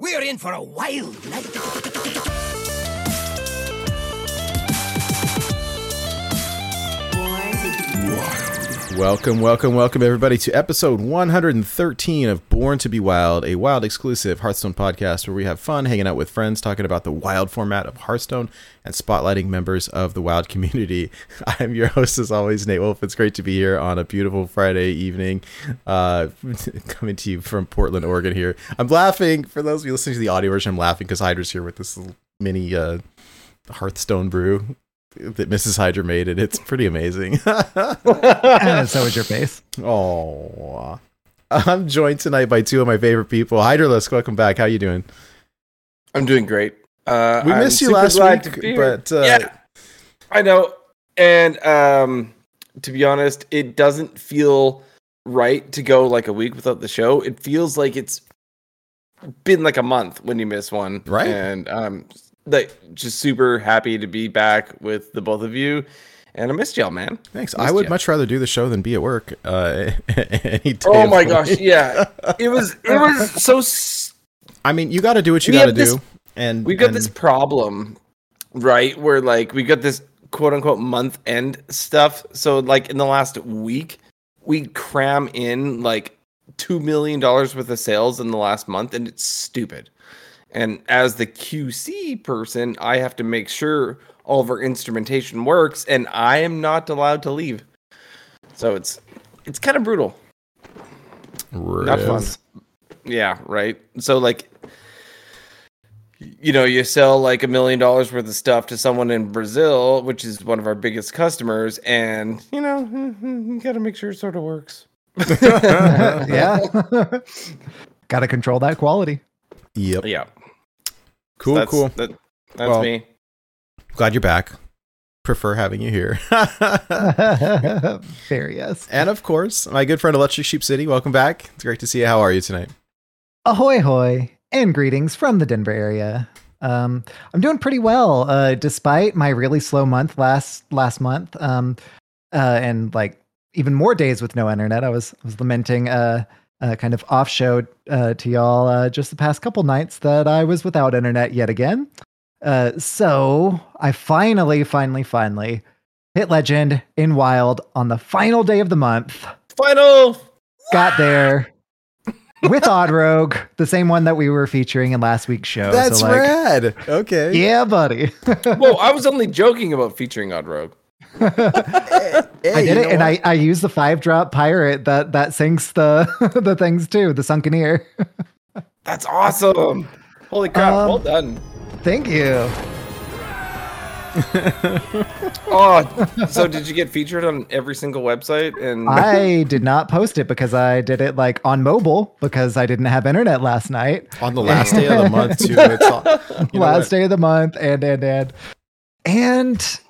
We're in for a wild night. Welcome, welcome, welcome, everybody, to episode 113 of Born to Be Wild, a wild exclusive Hearthstone podcast where we have fun hanging out with friends, talking about the wild format of Hearthstone, and spotlighting members of the wild community. I'm your host, as always, Nate Wolf. It's great to be here on a beautiful Friday evening, uh, coming to you from Portland, Oregon. Here, I'm laughing for those of you listening to the audio version. I'm laughing because Hydra's here with this mini uh, Hearthstone brew that Mrs. Hydra made, and it's pretty amazing. and so is your face. Oh, I'm joined tonight by two of my favorite people. Hydralisk, welcome back. How you doing? I'm doing great. Uh, We I'm missed you last glad week, to be here. but, uh, yeah, I know. And um, to be honest, it doesn't feel right to go like a week without the show. It feels like it's been like a month when you miss one, Right. And um, like just super happy to be back with the both of you. And I missed y'all, man. Thanks. Missed I would ya. much rather do the show than be at work. Uh, Oh my gosh, yeah. It was it was so s- I mean, you got to do what you got to this- do, and We've got and- this problem, right? Where like we got this quote unquote month end stuff. So like in the last week, we cram in like two million dollars worth of sales in the last month, and it's stupid. And as the QC person, I have to make sure all of our instrumentation works, and I am not allowed to leave. So it's it's kind of brutal. Not fun. Yeah, right. So like you know, you sell like a million dollars worth of stuff to someone in Brazil, which is one of our biggest customers, and you know, you got to make sure it sort of works. yeah. Got to control that quality. Yep. Yeah. Cool. that's, cool. That, that's Well- me. Glad you're back. Prefer having you here. Fair, yes. and of course, my good friend Electric Sheep City. Welcome back. It's great to see you. How are you tonight? Ahoy, hoy, and greetings from the Denver area. Um, I'm doing pretty well, uh, despite my really slow month last last month. Um, uh, and like even more days with no internet. I was I was lamenting uh, uh kind of off show uh, to y'all uh, just the past couple nights that I was without internet yet again. Uh, so I finally, finally, finally hit legend in wild on the final day of the month Final. got there with Odd Rogue, the same one that we were featuring in last week's show. That's so like, rad. Okay. Yeah, buddy. well, I was only joking about featuring Odd Rogue. Hey, I did it, and what? I, I used the five drop pirate that that sinks the the things too, the sunken ear. That's awesome. Holy crap! Um, well done. Thank you. Oh, so did you get featured on every single website? And I did not post it because I did it like on mobile because I didn't have internet last night. on the last day of the month too. It's all, last day of the month and and and and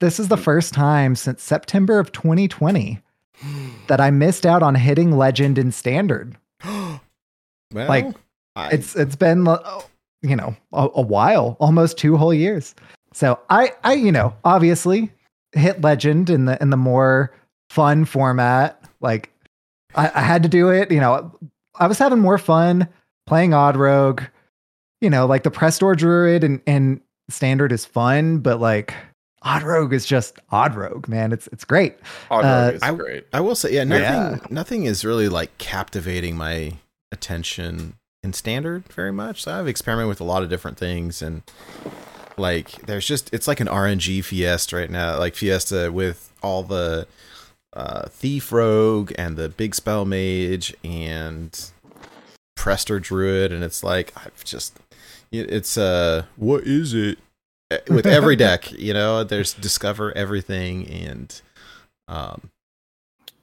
this is the first time since September of 2020 that I missed out on hitting legend in standard. Well, like, I- It's it's been uh, you know a, a while, almost two whole years. So I I you know obviously hit legend in the in the more fun format. Like I, I had to do it. You know I was having more fun playing Odd Rogue. You know like the Prestor Druid and and standard is fun, but like Odd Rogue is just Odd Rogue, man. It's it's great. Odd uh, Rogue is I- great. I will say, yeah, nothing, Yeah. nothing is really like captivating my attention in standard very much. So I've experimented with a lot of different things, and like, there's just it's like an RNG fiesta right now, like fiesta with all the uh, thief rogue and the big spell mage and Prestor druid, and it's like I've just, it's uh, what is it? With every deck, you know, there's discover everything and um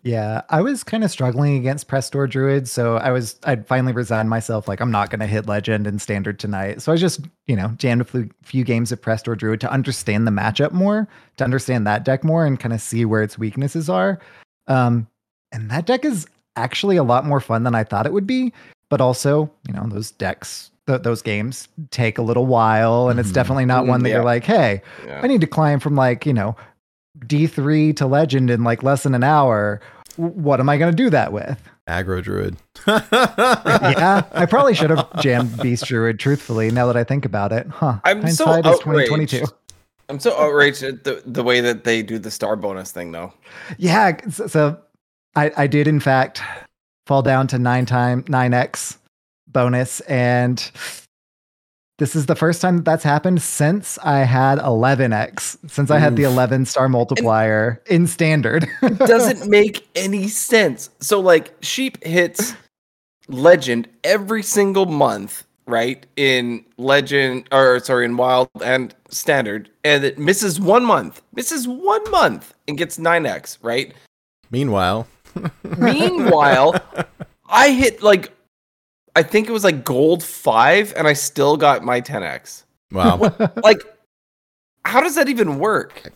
Yeah, I was kind of struggling against Prestor Druid, so I was I'd finally resigned myself like I'm not going to hit Legend and Standard tonight. So I just you know jammed a few, few games of Prestor Druid to understand the matchup more, to understand that deck more, and kind of see where its weaknesses are. Um, and that deck is actually a lot more fun than I thought it would be. But also, you know, those decks, th- those games take a little while, and it's Mhm. definitely not one that yeah. you're like, hey, Yeah. I need to climb from like, you know, D3 to legend in like less than an hour. What am I going to do that with? Aggro druid. yeah, I probably should have jammed Beast Druid. Truthfully, now that I think about it, huh? I'm so Hindsight is outraged. I'm so outraged at the, the way that they do the star bonus thing, though. Yeah, so, so I I did in fact fall down to nine time nine x bonus, and this is the first time that that's happened since I had 11x, since I had the 11 star multiplier in standard. It doesn't make any sense. So, like, sheep hits legend every single month, right? In legend, or sorry, in wild and standard, and it misses one month, misses one month, and gets 9x, right? Meanwhile, Meanwhile, I hit like, I think it was like gold five, and I still got my 10x. wow. Like, how does that even work?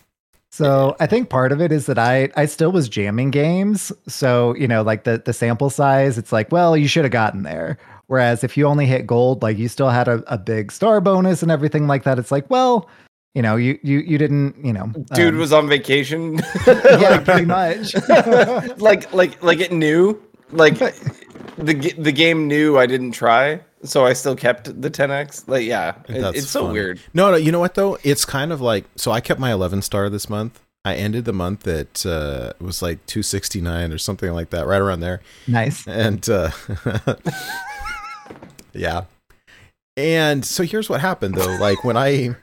So I think part of it is that I I still was jamming games. So, you know, like the the sample size, it's like, well, you should have gotten there. Whereas if you only hit gold, like you still had a, a big star bonus and everything like that, it's like, well, you know, you you you didn't, you know, Dude um, was on vacation. yeah, pretty much. like like like it knew like the the game knew I didn't try, so I still kept the 10x. Like yeah, it- That's it's so funny. weird. No, no, you know what though? It's kind of like so I kept my 11 star this month. I ended the month at uh it was like 269 or something like that, right around there. nice. And uh yeah. And so here's what happened though. Like when I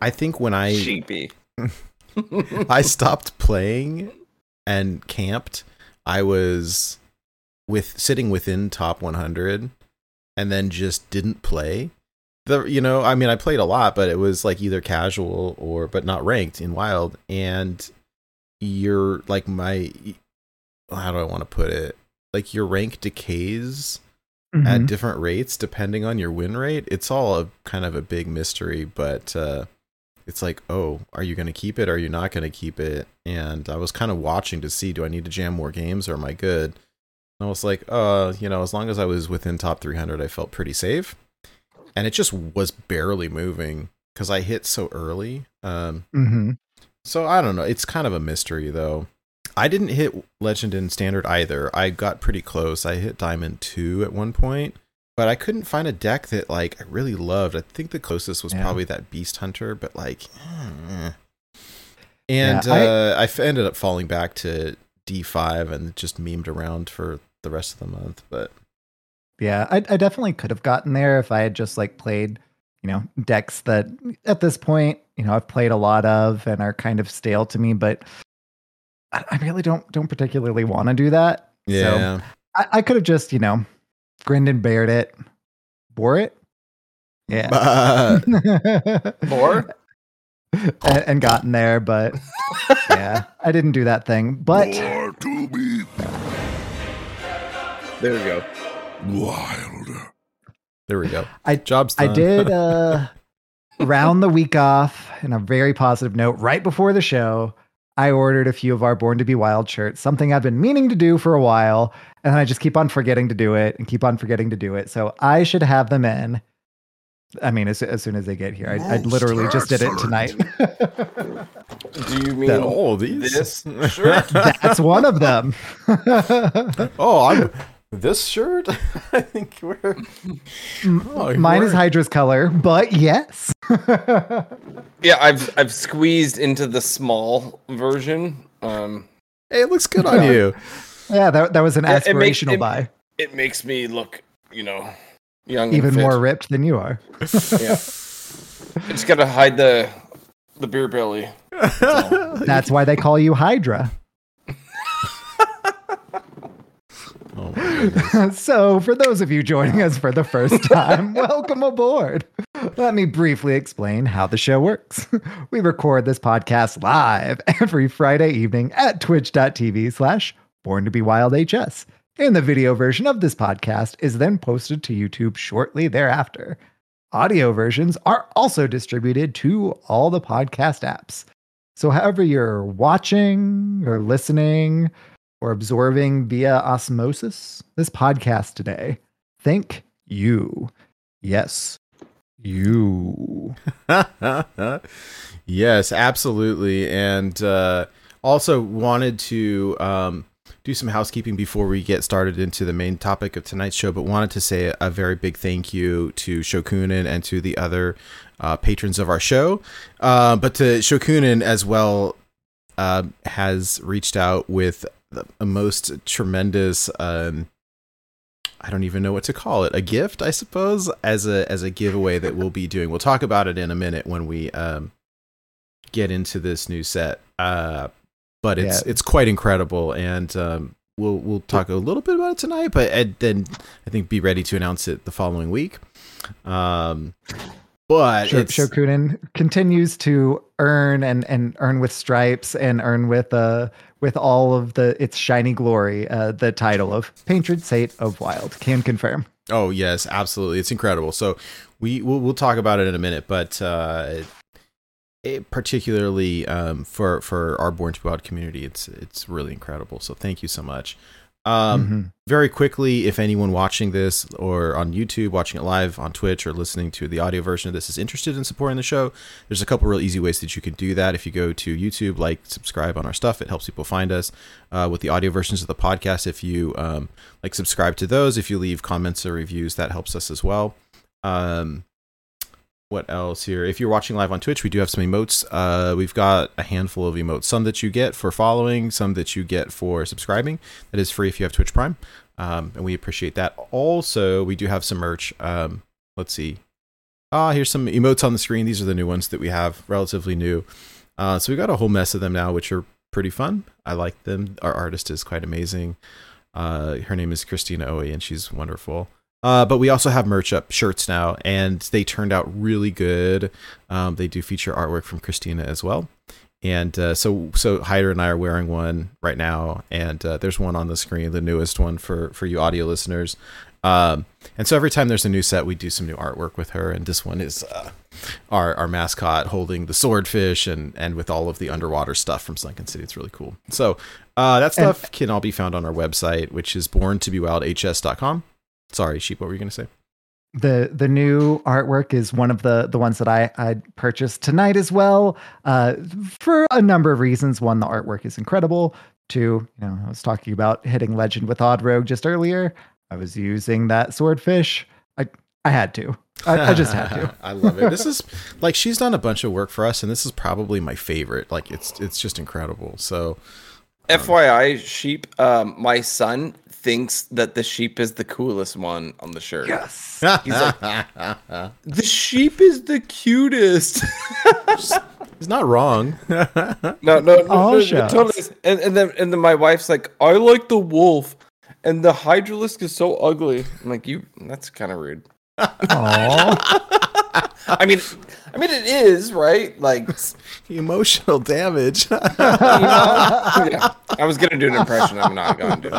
I think when I Sheepy. I stopped playing and camped, I was with sitting within top 100 and then just didn't play. The you know, I mean I played a lot, but it was like either casual or but not ranked in wild and you're like my how do I want to put it? Like your rank decays at Mhm. different rates depending on your win rate. It's all a kind of a big mystery, but uh it's like, oh, are you going to keep it? Or are you not going to keep it? And I was kind of watching to see, do I need to jam more games or am I good? And I was like, uh, you know, as long as I was within top 300, I felt pretty safe. And it just was barely moving because I hit so early. Um, Mhm. so I don't know. It's kind of a mystery though. I didn't hit legend in standard either. I got pretty close. I hit diamond 2 at one point, but I couldn't find a deck that like I really loved. I think the closest was Yeah. probably that beast hunter, but like eh. and Yeah, I- uh, I ended up falling back to D5 and just memed around for the rest of the month, but Yeah, I, I definitely could have gotten there if I had just like played, you know, decks that at this point, you know, I've played a lot of and are kind of stale to me. But I, I really don't don't particularly want to do that. yeah. So I, I could have just, you know, grinned and bared it, bore it, yeah, But- More? and, and gotten there. But yeah, I didn't do that thing. But More to be There we go. wild. there we go. I- Job's I did uh round the week off in a very positive note right before the show. I ordered a few of our Born to Be Wild shirts, something I've been meaning to do for a while, and I just keep on forgetting to do it and keep on forgetting to do it. So I should have them in. I mean, as, as soon as they get here, I, I literally just did it tonight. Do you mean all oh, these. this shirt? That's one of them. Oh, I'm this shirt. I think we're. Oh, Mine is we're- Hydra's color, but yes. yeah, I've I've squeezed into the small version. Um, Hey, it looks good on you. yeah, that, that was an Yeah, it makes- aspirational it- buy. it makes me look, you know, young. Even and fit. more ripped than you are. Yeah. I just gotta hide the the beer belly. That's why they call you Hydra. Oh my goodness. so, for those of you joining us for the first time, welcome aboard. Let me briefly explain how the show works. We record this podcast live every Friday evening at twitch.tv slash born to be wild HS. And the video version of this podcast is then posted to YouTube shortly thereafter. Audio versions are also distributed to all the podcast apps. So, however you're watching or listening or absorbing via osmosis this podcast today, thank you. Yes, you. yes, absolutely. And uh, also wanted to um, do some housekeeping before we get started into the main topic of tonight's show, but wanted to say a very big thank you to Shokunin and to the other uh, patrons of our show. Uh, but to Shokunin as well, uh, has reached out with the, most tremendous. Um, I don't even know what to call it. A gift, I suppose, as a as a giveaway that we'll be doing. We'll talk about it in a minute when we um, get into this new set. Uh, but it's Yeah. it's quite incredible, and um, we'll we'll talk a little bit about it tonight. But and then I think be ready to announce it the following week. Um, but it's, Shokunin continues to earn and and earn with stripes and earn with uh with all of the its shiny glory uh the title of patron saint of wild can confirm Oh yes, absolutely. It's incredible. So we we'll, we'll talk about it in a minute, but uh, it, particularly um, for for our Born to Wild community, it's it's really incredible. So thank you so much. Um, Mhm. Very quickly, if anyone watching this or on YouTube, watching it live on Twitch, or listening to the audio version of this is interested in supporting the show, there's a couple real easy ways that you can do that. If you go to YouTube, like, subscribe on our stuff, it helps people find us. Uh, with the audio versions of the podcast, if you um, like subscribe to those, if you leave comments or reviews, that helps us as well. Um, what else here? If you're watching live on Twitch, we do have some emotes. Uh, we've got a handful of emotes. Some that you get for following, some that you get for subscribing. That is free if you have Twitch Prime, um, and we appreciate that. Also, we do have some merch. Um, let's see. Ah, here's some emotes on the screen. These are the new ones that we have, relatively new. Uh, so we've got a whole mess of them now, which are pretty fun. I like them. Our artist is quite amazing. Uh, her name is Christina Oe, and she's wonderful. Uh, but we also have merch up shirts now, and they turned out really good. Um, they do feature artwork from Christina as well, and uh, so so Hyder and I are wearing one right now, and uh, there's one on the screen, the newest one for for you audio listeners. Um, and so every time there's a new set, we do some new artwork with her, and this one is uh, our our mascot holding the swordfish and and with all of the underwater stuff from Sunken City. It's really cool. So uh, that And- stuff can all be found on our website, which is borntobewildhs.com. Sorry, sheep. What were you going to say? the the new artwork is one of the the ones that I I purchased tonight as well uh for a number of reasons one the artwork is incredible two you know I was talking about hitting legend with Odd Rogue just earlier I was using that swordfish I I had to I, I just had to I love it. This is like she's done a bunch of work for us, and this is probably my favorite. Like it's it's just incredible. So FYI, sheep. Um, my son thinks that the sheep is the coolest one on the shirt. yes He's like, the sheep is the cutest. he's not wrong. no, no, no, no, shucks. totally. is. And, and then and then my wife's like, I like the wolf, and the hydralisk is so ugly. I'm like, you. That's kind of rude. Aw. I mean, I mean, it is right. Like, Emotional damage. you know? yeah. I was gonna do an impression. I'm not gonna do. it.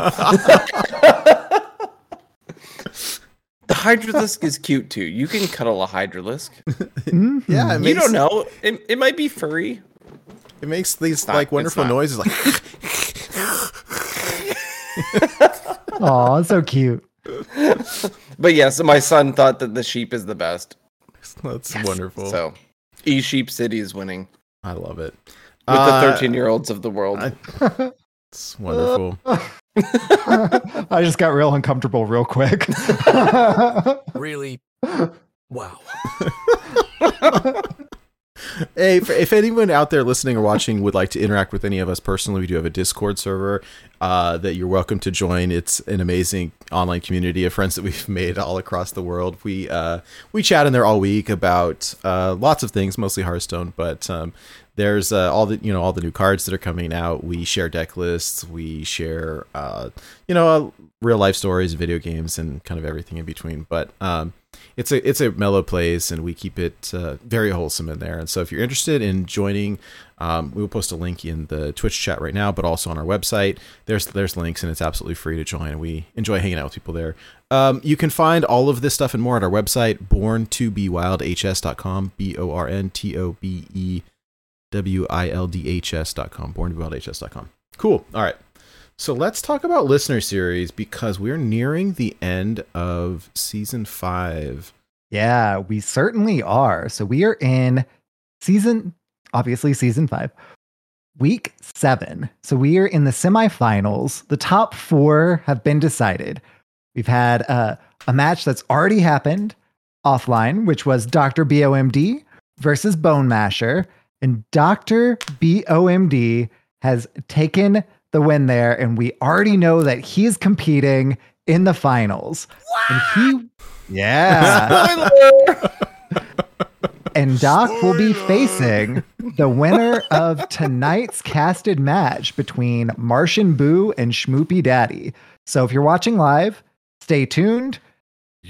the hydralisk is cute too. You can cuddle a hydralisk. Mhm. yeah, it You don't know. It, it might be furry. It makes these not- like wonderful noises, like Oh, so cute But yeah, so my son thought that the sheep is the best. that's wonderful. So, E Sheep City is winning I love it. with Uh, the 13 year olds of the world. I- It's wonderful. I just got real uncomfortable real quick Really? Wow. Hey, if, if anyone out there listening or watching would like to interact with any of us personally, we do have a Discord server uh, that you're welcome to join. It's an amazing online community of friends that we've made all across the world. We uh, we chat in there all week about uh, lots of things, mostly Hearthstone, but um, there's uh, all the you know all the new cards that are coming out. We share deck lists. We share uh, you know uh, real life stories, video games, and kind of everything in between. But um, it's a it's a mellow place, and we keep it uh, very wholesome in there. And so, if you're interested in joining, um, we will post a link in the Twitch chat right now, but also on our website. There's there's links, and it's absolutely free to join. We enjoy hanging out with people there. Um, you can find all of this stuff and more at our website, born2bewildhs.com, b o r n t o b e w i l d h s.com, born2bewildhs.com. Cool. All right. So let's talk about listener series because we're nearing the end of season five. Yeah, we certainly are. So we are in season, obviously season five. week seven. So we are in the semifinals. The top four have been decided. We've had uh, a match that's already happened offline, which was Dr. BOMD versus Bone Masher. And Dr. BOMD has taken the win there. And we already know that he's competing in the finals. And he, yeah. and Doc will be facing the winner of tonight's casted match between Martian Boo and Schmoopy Daddy. So if you're watching live, stay tuned.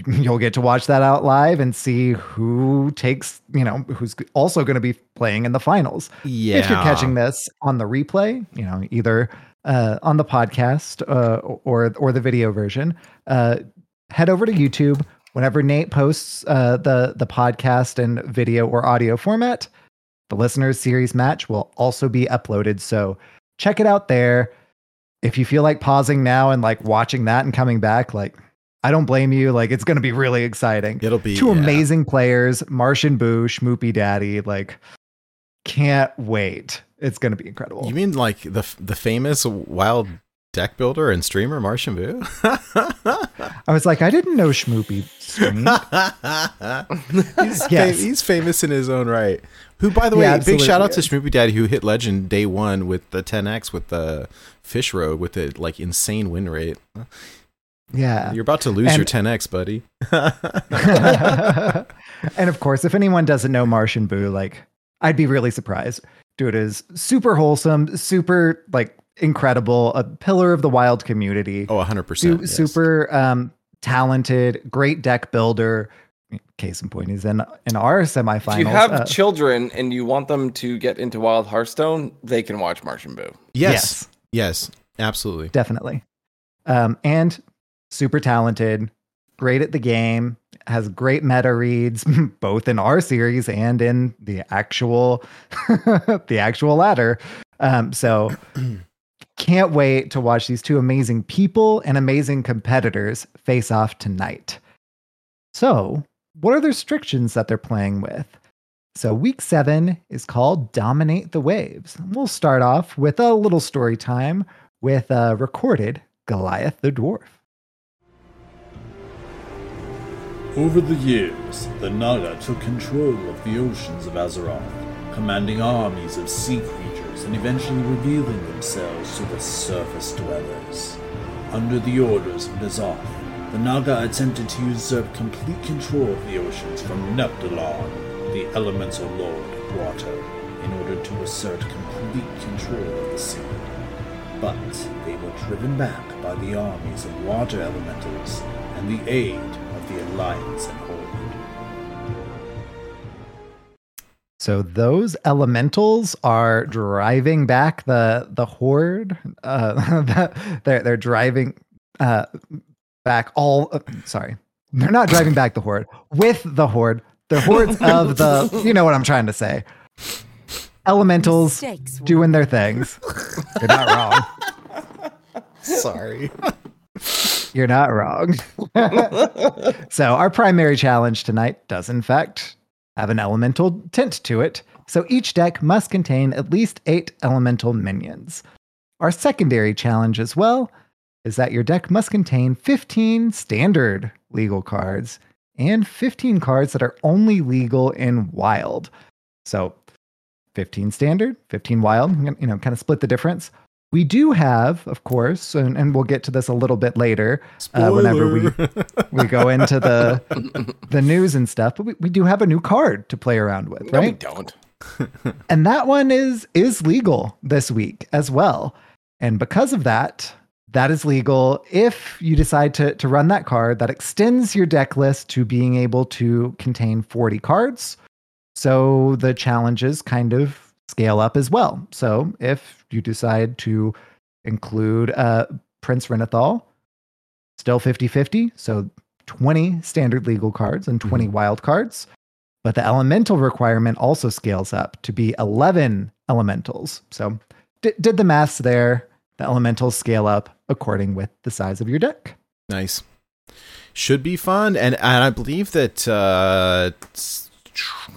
You'll get to watch that out live and see who takes, you know, who's also going to be playing in the finals. Yeah. If you're catching this on the replay, you know, either uh, on the podcast uh, or or the video version, uh, head over to YouTube. Whenever Nate posts uh, the the podcast and video or audio format, the listeners series match will also be uploaded. So check it out there. If you feel like pausing now and like watching that and coming back, like I don't blame you. Like it's going to be really exciting. It'll be Two yeah. amazing players, Martian Boo, Schmoopy Daddy. Like can't wait. It's going to be incredible. You mean like the the famous wild deck builder and streamer Martian Boo? I was like, I didn't know Schmoopy he's, fam- he's famous in his own right. Who, by the He way, big shout out to Schmoopy Daddy who hit legend day one with the 10x with the fish road with the like insane win rate. yeah. You're about to lose And- your 10x, buddy. and of course, if anyone doesn't know Martian Boo, like I'd be really surprised. Dude is super wholesome, super like incredible, a pillar of the wild community. oh, 100%. Su- yes. super um, talented, great deck builder. Case in point, he's in in our semifinals. If you have Uh, children and you want them to get into Wild Hearthstone, they can watch Martian Boo. Yes. Yes. Absolutely. definitely, um, and super talented, great at the game, has great meta reads, both in our series and in the actual the actual ladder. Um, so can't wait to watch these two amazing people and amazing competitors face off tonight. So, what are the restrictions that they're playing with? So, week seven is called Dominate the Waves. We'll start off with a little story time with a recorded Goliath the Dwarf. Over the years, the Naga took control of the oceans of Azeroth, commanding armies of sea creatures and eventually revealing themselves to the surface dwellers. Under the orders of N'Zoth, the Naga attempted to usurp complete control of the oceans from Neptulon, the elemental lord of water, in order to assert complete control of the sea. But they were driven back by the armies of water elementals and the aid the Alliance and Horde. So those elementals are driving back the the horde. Uh, they're they're driving uh, back all. Uh, sorry, they're not driving back the horde with the horde. The hordes of the. You know what I'm trying to say. Elementals Mistakes doing their things. You're not wrong. Sorry. You're not wrong. so, our primary challenge tonight does, in fact, have an elemental tint to it. So, each deck must contain at least eight elemental minions. Our secondary challenge, as well, is that your deck must contain 15 standard legal cards and 15 cards that are only legal in wild. So, 15 standard, 15 wild, you know, kind of split the difference. We do have, of course, and, and we'll get to this a little bit later uh, whenever we we go into the the news and stuff. But we, we do have a new card to play around with, right? No, we don't. and that one is is legal this week as well. And because of that, that is legal if you decide to to run that card that extends your deck list to being able to contain 40 cards. So the challenges kind of scale up as well. So if you decide to include uh, Prince Renathal, still 50-50, so 20 standard legal cards and 20 wild cards. But the elemental requirement also scales up to be 11 elementals. So d- did the maths there. The elementals scale up according with the size of your deck. Nice. Should be fun, and and I believe that uh,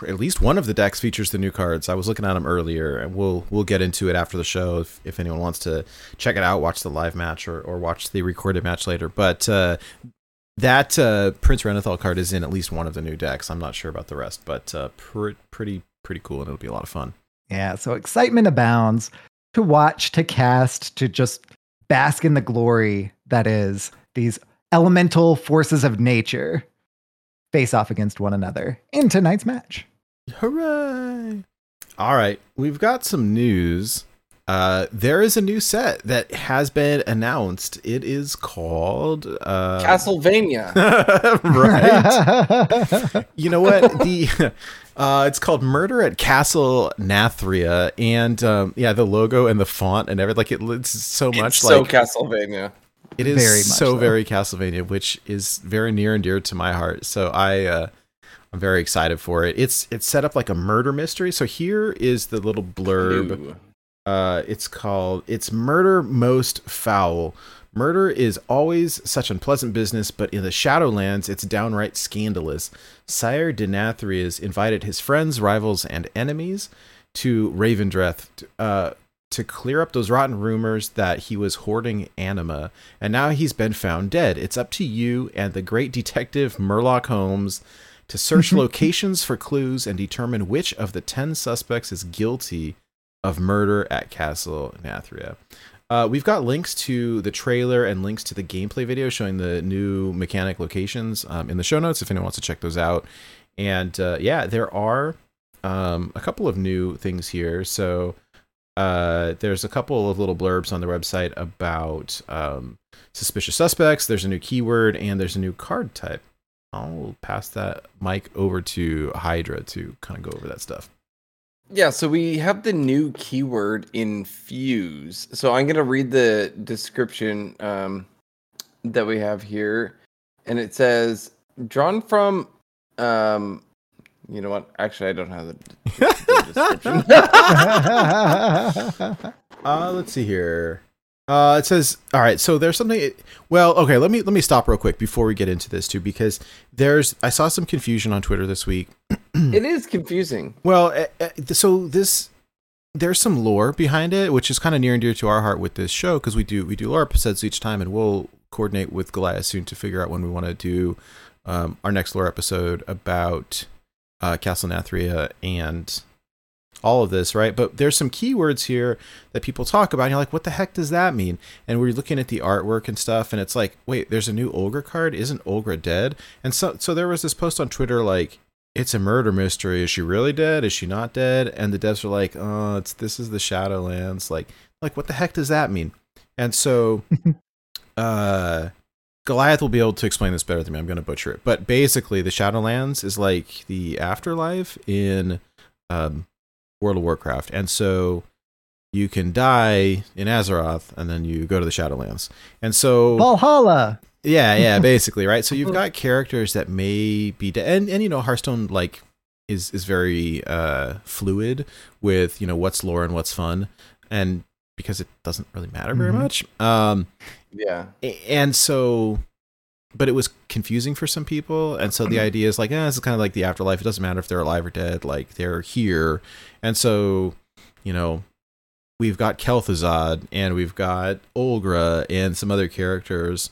at least one of the decks features the new cards. I was looking at them earlier, and we'll we'll get into it after the show if, if anyone wants to check it out, watch the live match or, or watch the recorded match later. But uh, that uh, Prince Renathal card is in at least one of the new decks. I'm not sure about the rest, but uh, pr- pretty pretty cool, and it'll be a lot of fun. Yeah, so excitement abounds to watch, to cast, to just bask in the glory that is these elemental forces of nature face off against one another in tonight's match. Hooray! All right, we've got some news. Uh, there is a new set that has been announced. It is called uh, Castlevania. right. you know what the uh, it's called Murder at Castle Nathria, and um, yeah, the logo and the font and everything like it looks so much it's so like Castlevania. It is Very much so so. very Castlevania, which is very near and dear to my heart. So I uh, I'm very excited for it. It's it's set up like a murder mystery. So here is the little blurb. Ooh. Uh, it's called It's Murder Most Foul. Murder is always such unpleasant business, but in the Shadowlands, it's downright scandalous. Sire Denathrius invited his friends, rivals, and enemies to Revendreth uh, to clear up those rotten rumors that he was hoarding anima, and now he's been found dead. It's up to you and the great detective Murloc Holmes to search locations for clues and determine which of the 10 suspects is guilty of murder at Castle Nathria. Uh, we've got links to the trailer and links to the gameplay video showing the new mechanic locations um, in the show notes if anyone wants to check those out. And uh, yeah, there are um, a couple of new things here. So uh, there's a couple of little blurbs on the website about um, suspicious suspects. There's a new keyword and there's a new card type. I'll pass that mic over to Hydra to kind of go over that stuff. Yeah, so we have the new keyword infuse. So I'm gonna read the description um, that we have here, and it says drawn from. Um, you know what? Actually, I don't have the, the description. Uh, let's see here. Uh, it says, all right. So there's something. Well, okay. Let me let me stop real quick before we get into this too, because there's I saw some confusion on Twitter this week. it is confusing. Well, uh, uh, so this there's some lore behind it, which is kind of near and dear to our heart with this show because we do we do lore episodes each time, and we'll coordinate with Goliath soon to figure out when we want to do um, our next lore episode about uh, Castle Nathria and all of this, right? But there's some keywords here that people talk about. And you're like, what the heck does that mean? And we're looking at the artwork and stuff, and it's like, wait, there's a new Olga card. Isn't Olga dead? And so, so there was this post on Twitter like, it's a murder mystery. Is she really dead? Is she not dead? And the devs are like, oh, it's this is the Shadowlands. Like, like what the heck does that mean? And so, uh, Goliath will be able to explain this better than me. I'm going to butcher it, but basically, the Shadowlands is like the afterlife in um, World of Warcraft, and so you can die in Azeroth, and then you go to the Shadowlands, and so Valhalla. yeah, yeah, basically, right. So you've got characters that may be dead, and and you know Hearthstone like is is very uh fluid with you know what's lore and what's fun, and because it doesn't really matter very Mhm. much. Um, Yeah. and so but it was confusing for some people. And so the idea is like eh, this is kind of like the afterlife. It doesn't matter if they're alive or dead like they're here. And so you know we've got kel'thuzad and we've got olgra and some other characters.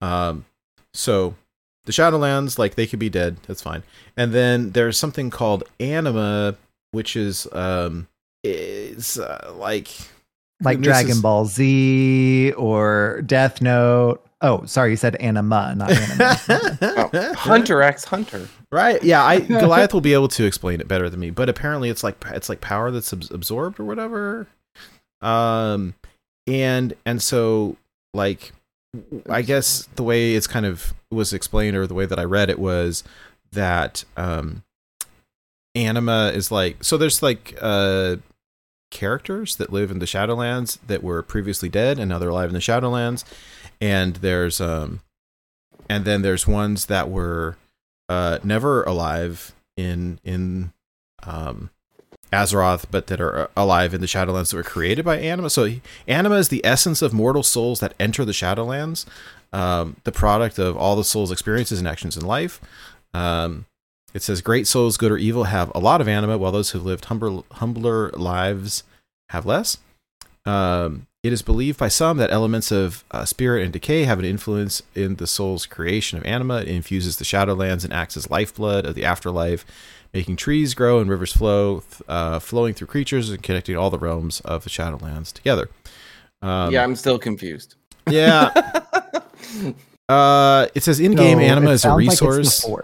Um so the shadowlands like they could be dead. That's fine. And then there's something called anima which is um is uh, like like this Dragon is- Ball Z or Death Note. Oh, sorry, you said anima, not anime. Oh, Hunter X Hunter. Right? Yeah, I Goliath will be able to explain it better than me, but apparently it's like it's like power that's absorbed or whatever. Um, and and so like I guess the way it's kind of was explained or the way that I read it was that um anima is like so there's like uh characters that live in the Shadowlands that were previously dead and now they're alive in the Shadowlands and there's um and then there's ones that were uh never alive in in um Azeroth but that are uh, alive in the Shadowlands that were created by Anima. So Anima is the essence of mortal souls that enter the Shadowlands, um, the product of all the souls' experiences and actions in life. Um, it says, Great souls, good or evil, have a lot of anima, while those who lived humbler, humbler lives have less. Um, it is believed by some that elements of uh, spirit and decay have an influence in the soul's creation of anima. It infuses the Shadowlands and acts as lifeblood of the afterlife, making trees grow and rivers flow, th- uh, flowing through creatures and connecting all the realms of the Shadowlands together. Um, yeah, I'm still confused. yeah. Uh, it says in-game So anima it is a resource. like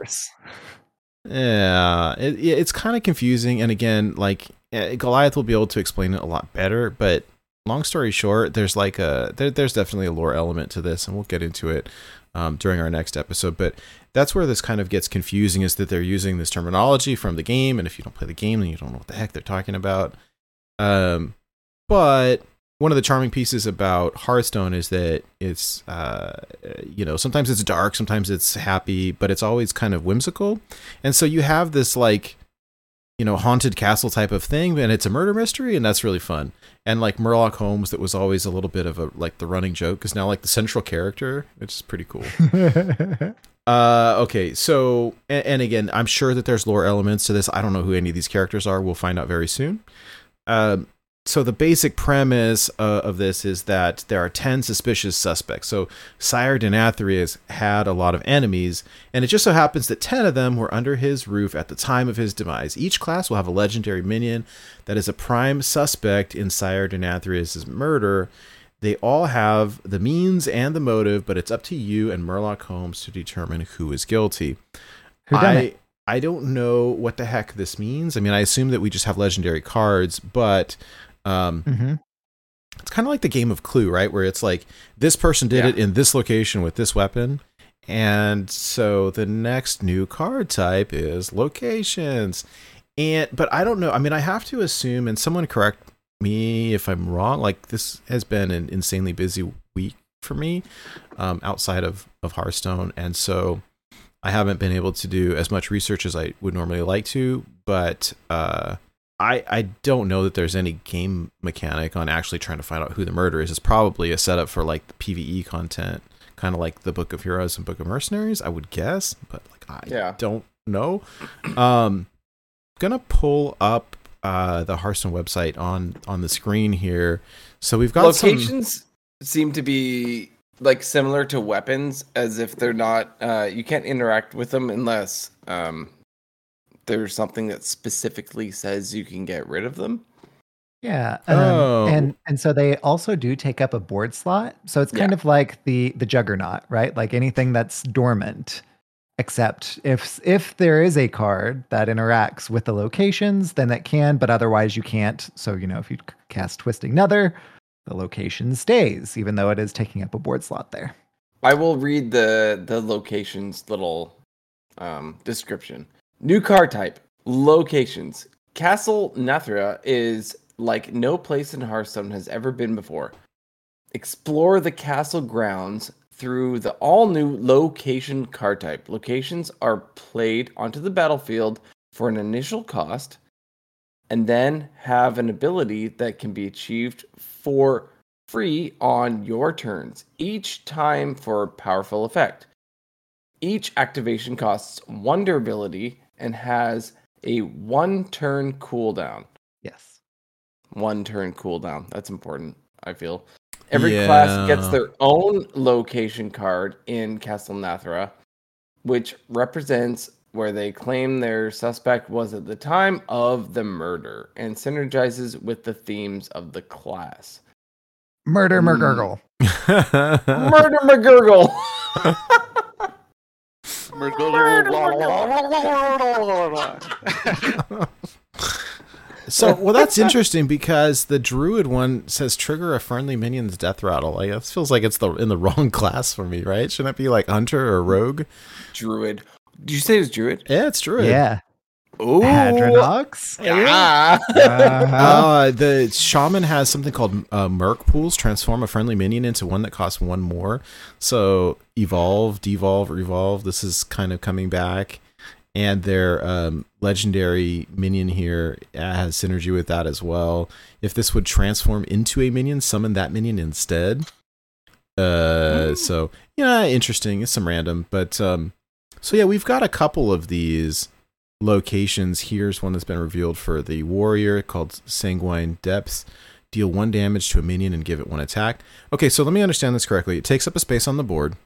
Yeah, it, it's kind of confusing. And again, like eh, Goliath will be able to explain it a lot better. But long story short, there's like a there, there's definitely a lore element to this, and we'll get into it um, during our next episode. But that's where this kind of gets confusing is that they're using this terminology from the game, and if you don't play the game, then you don't know what the heck they're talking about. Um, but one of the charming pieces about Hearthstone is that it's, uh, you know, sometimes it's dark, sometimes it's happy, but it's always kind of whimsical. And so you have this like, you know, haunted castle type of thing, and it's a murder mystery, and that's really fun. And like Murloc Holmes, that was always a little bit of a like the running joke, is now like the central character, which is pretty cool. Uh, okay, so and, and again, I'm sure that there's lore elements to this. I don't know who any of these characters are. We'll find out very soon. Um, so the basic premise uh, of this is that there are 10 suspicious suspects. So Sire Denathrius had a lot of enemies, and it just so happens that 10 of them were under his roof at the time of his demise. Each class will have a legendary minion that is a prime suspect in Sire Denathrius' murder. They all have the means and the motive, but it's up to you and Murloc Holmes to determine who is guilty. Who done I, it? I don't know what the heck this means. I mean, I assume that we just have legendary cards, but um, hmm it's kind of like the game of Clue, right? Where it's like this person did Yeah. it in this location with this weapon. And so the next new card type is locations. And but I don't know. I mean, I have to assume and someone correct me if I'm wrong. Like this has been an insanely busy week for me um, outside of of Hearthstone, and so I haven't been able to do as much research as I would normally like to. But uh, I I don't know that there's any game mechanic on actually trying to find out who the murderer is. It's probably a setup for like the PVE content, kind of like the Book of Heroes and Book of Mercenaries, I would guess. But like I Yeah. don't know. Um, gonna pull up uh the Hearthstone website on on the screen here. So we've got some- Locations seem to be like similar to weapons, as if they're not. Uh, you can't interact with them unless um, there's something that specifically says you can get rid of them. Yeah. Um, Oh. And and so they also do take up a board slot. So it's kind Yeah. of like the the juggernaut, right? Like anything that's dormant. Except if if there is a card that interacts with the locations, then that can, but otherwise you can't. So you know, if you cast Twisting Nether, the location stays, even though it is taking up a board slot there. I will read the the locations little um, description. New car type locations. Castle Nathria is like no place in Hearthstone has ever been before. Explore the castle grounds through the all new location card type. Locations are played onto the battlefield for an initial cost and then have an ability that can be achieved for free on your turns, each time for a powerful effect. Each activation costs one durability and has a one turn cooldown. Yes. One turn cooldown. That's important, I feel. Every class gets their own location card in Castle Nathria, which represents where they claim their suspect was at the time of the murder and synergizes with the themes of the class. Murder, Hmm. McGurgle. Murder McGurgle! so well that's interesting because the druid one says trigger a friendly minion's death rattle. Like that feels like it's the in the wrong class for me, right? Shouldn't it be like hunter or rogue? Druid. Did you say it was Druid? Yeah, it's druid. Yeah. Ooh. Hadronox. Yeah. Uh-huh. Uh, the shaman has something called uh, Muck pools. Transform a friendly minion into one that costs one more. So evolve, devolve, revolve. This is kind of coming back, and their um, legendary minion here has synergy with that as well. If this would transform into a minion, summon that minion instead. Uh, so yeah, interesting. It's some random, but um, so yeah, we've got a couple of these locations, here's one that's been revealed for the warrior called Sanguine Depths. Deal one damage to a minion and give it one attack. Okay, so let me understand this correctly. It takes up a space on the board.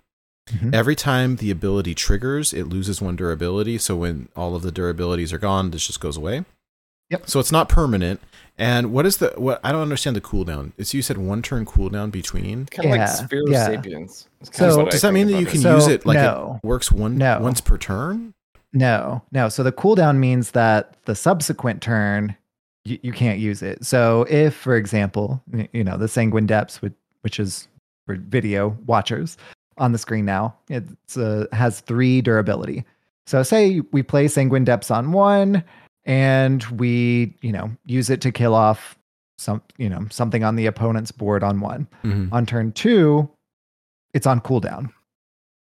Mhm. Every time the ability triggers, it loses one durability. So when all of the durabilities are gone, this just goes away. Yep. So it's not permanent. And what is the what? I don't understand the cooldown. It's you said one turn cooldown between. Kind of Yeah, like Sphere of yeah. Sapience. It's kind of So- what I Does that mean that about you it. can So, use it like no. it works one No. once per turn? No, no. So the cooldown means that the subsequent turn you, you can't use it. So if, for example, you know the sanguine depths, which, which is for video watchers on the screen now, it uh, has three durability. So say we play sanguine depths on one, and we you know use it to kill off some you know something on the opponent's board on one. Mhm. On turn two, it's on cooldown.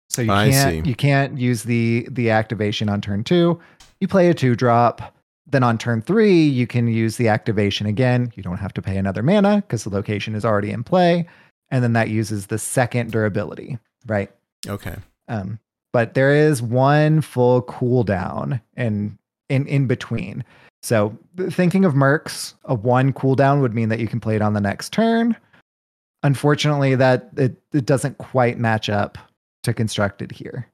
So you I can't see. you can't use the the activation on turn two. You play a two drop. Then on turn three, you can use the activation again. You don't have to pay another mana because the location is already in play. And then that uses the second durability, right? Okay. Um, but there is one full cooldown and in in between. So thinking of mercs, a one cooldown would mean that you can play it on the next turn. Unfortunately, that it, it doesn't quite match up to constructed here.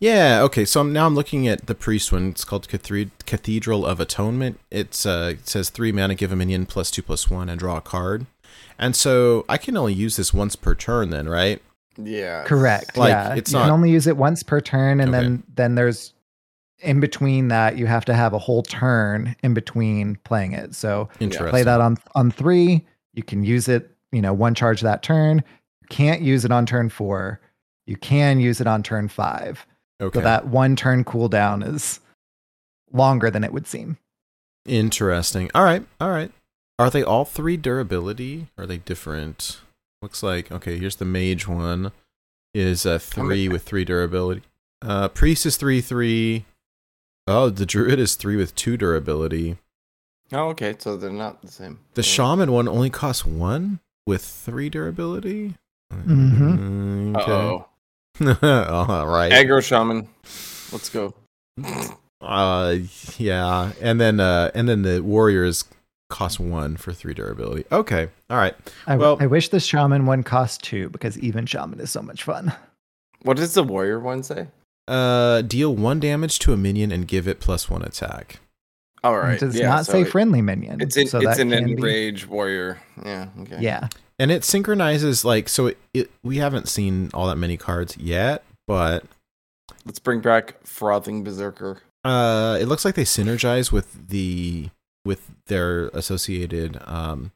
Yeah. Okay. So I'm, now I'm looking at the priest one. It's called Cathedral of Atonement. It's uh, it says three mana, give a minion plus two plus one, and draw a card. And so I can only use this once per turn, then, right? Yeah. Correct. Like, yeah, it's you not- can only use it once per turn, and Okay. then then there's in between that you have to have a whole turn in between playing it. So play that on on three. You can use it, you know, one charge that turn. You can't use it on turn four. You can use it on turn five. Okay. So that one turn cooldown is longer than it would seem. Interesting. All right. All right. Are they all three durability? Are they different? Looks like okay. Here's the mage one. Is a three with three durability. Uh, priest is three three. Oh, the druid is three with two durability. Oh, okay. So they're not the same. The shaman one only costs one with three durability. Mhm. Okay. Uh-oh. all right. Aggro shaman. Let's go. Uh, yeah, and then uh, and then the warriors cost one for three durability. Okay, all right. I, Well- I wish the shaman one cost two because even shaman is so much fun. What does the warrior one say? Uh, deal one damage to a minion and give it plus one attack. All right. It does yeah, not so say it- friendly minion. It's in, so it's an can be- warrior. Yeah. Okay. Yeah. And it synchronizes like so. It, it we haven't seen all that many cards yet, but Let's bring back frothing berserker. uh, it looks like they synergize with the with their associated um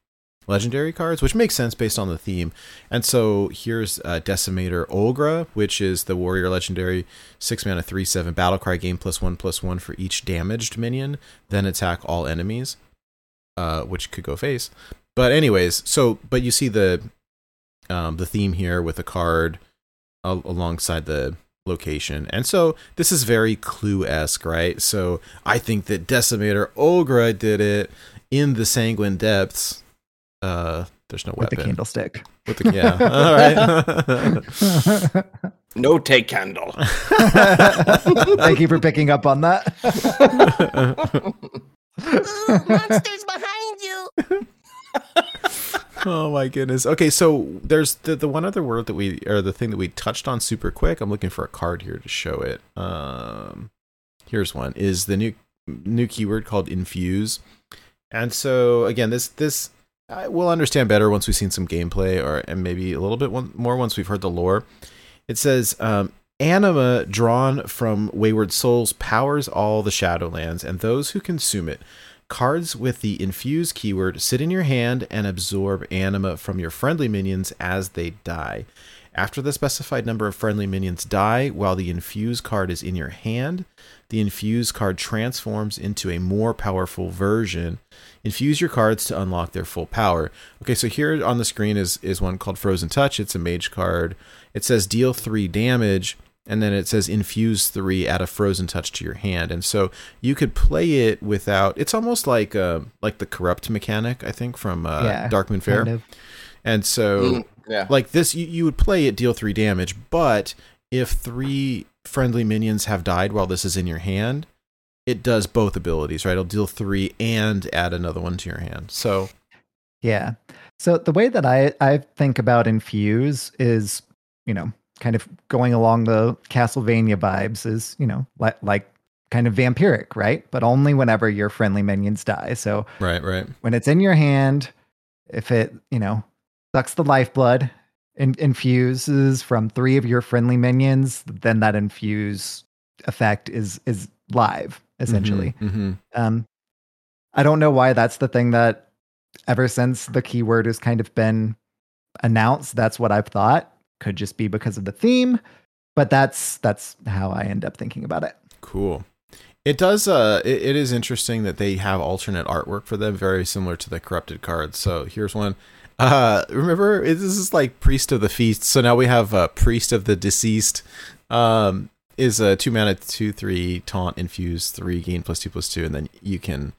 legendary cards, which makes sense based on the theme. And so here's uh, Decimator Olgra, which is the warrior legendary, six mana, three seven battle cry, gain plus one plus one for each damaged minion, then attack all enemies, uh, which could go face. But anyways, so but you see the um, the theme here with a card al- alongside the location. And so this is very clue esque, right? So I think that Decimator Olgra did it in the Sanguine Depths. Uh, there's no With the weapon. candlestick. With the yeah. All right. No take candle. Thank you for picking up on that. monsters behind you! Oh my goodness. Okay, so there's the the one other word that we or the thing that we touched on super quick. I'm looking for a card here to show it. Um here's one is the new new keyword called infuse. And so again, this this I will understand better once we've seen some gameplay or and maybe a little bit one, more once we've heard the lore. It says um Anima drawn from Wayward Souls powers all the Shadowlands and those who consume it. Cards with the infuse keyword sit in your hand and absorb anima from your friendly minions as they die. After the specified number of friendly minions die while the infuse card is in your hand, the infuse card transforms into a more powerful version. Infuse your cards to unlock their full power. Okay, so here on the screen is is one called Frozen Touch. It's a mage card. It says deal 3 damage and then it says infuse three, add a frozen touch to your hand, and so you could play it without. It's almost like uh, like the corrupt mechanic, I think, from uh, Yeah, Darkmoon Faire. Kind of. And so, Mm, yeah. like this, you, you would play it deal three damage, but if three friendly minions have died while this is in your hand, it does both abilities, right? It'll deal three and add another one to your hand. So Yeah. So the way that I I think about infuse is, you know, kind of going along the Castlevania vibes is, you know, like like kind of vampiric, right? But only whenever your friendly minions die. So right, right. when it's in your hand, if it, you know, sucks the lifeblood and infuses from three of your friendly minions, then that infuse effect is is live essentially. hmm Um, I don't know why that's the thing that ever since the keyword has kind of been announced, that's what I've thought. Could just be because of the theme, but that's that's how I end up thinking about it. Cool. It does. Uh, it, it is interesting that they have alternate artwork for them, very similar to the corrupted cards. So here's one. Uh, remember, this is like priest of the feast. So now we have uh, priest of the deceased. Um, is a two mana two three taunt infuse three gain plus two plus two, and then you can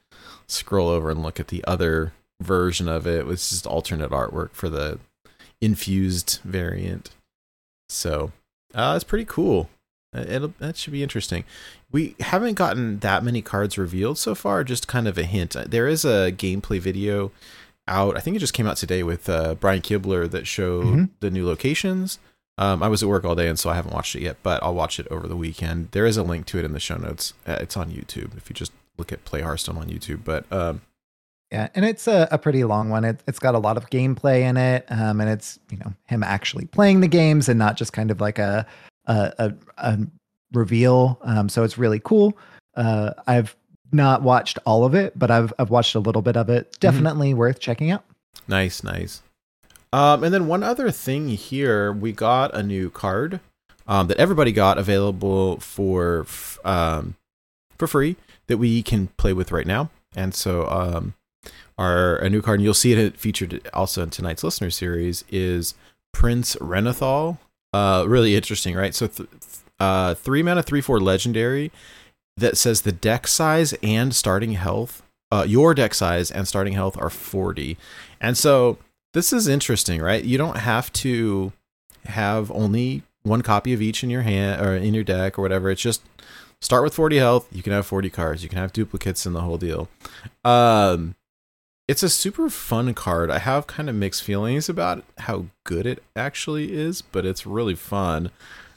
scroll over and look at the other version of it, is just alternate artwork for the infused variant. So uh, it's pretty cool. Uh, It'll that should be interesting. We haven't gotten that many cards revealed so far. Just kind of a hint. Uh, There is a gameplay video out. I think it just came out today with uh, Brian Kibler that showed Mhm. the new locations. Um, I was at work all day, and so I haven't watched it yet. But I'll watch it over the weekend. There is a link to it in the show notes. Uh, it's on YouTube if you just look at Play Hearthstone on YouTube. But um, Yeah, and it's a, a pretty long one. It, it's got a lot of gameplay in it, um, and it's you know him actually playing the games and not just kind of like a a, a, a reveal. Um, so it's really cool. Uh, I've not watched all of it, but I've I've watched a little bit of it. Definitely worth checking out. Nice, nice. Um, and then one other thing here, we got a new card um, that everybody got available for f- um, for free that we can play with right now. And so our a new card, and you'll see it featured also in tonight's listener series, is Prince Renathal. Uh, really interesting, right? So th- uh, three mana, three four legendary that says the deck size and starting health, uh, your deck size and starting health are forty, and so this is interesting, right? You don't have to have only one copy of each in your hand or in your deck or whatever. It's just start with 40 health. You can have 40 cards. You can have duplicates in the whole deal. Um, it's a super fun card. I have kind of mixed feelings about how good it actually is, but it's really fun.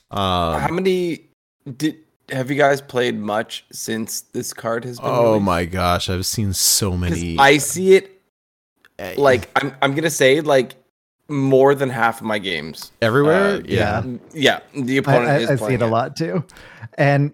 Um, How many did have you guys played much since this card has been? oh released? my gosh, I've seen so many. I see it eh, like I'm I'm gonna say like more than half of my games. everywhere. Uh, yeah. Yeah, the opponent I, is I see playing it a lot too, and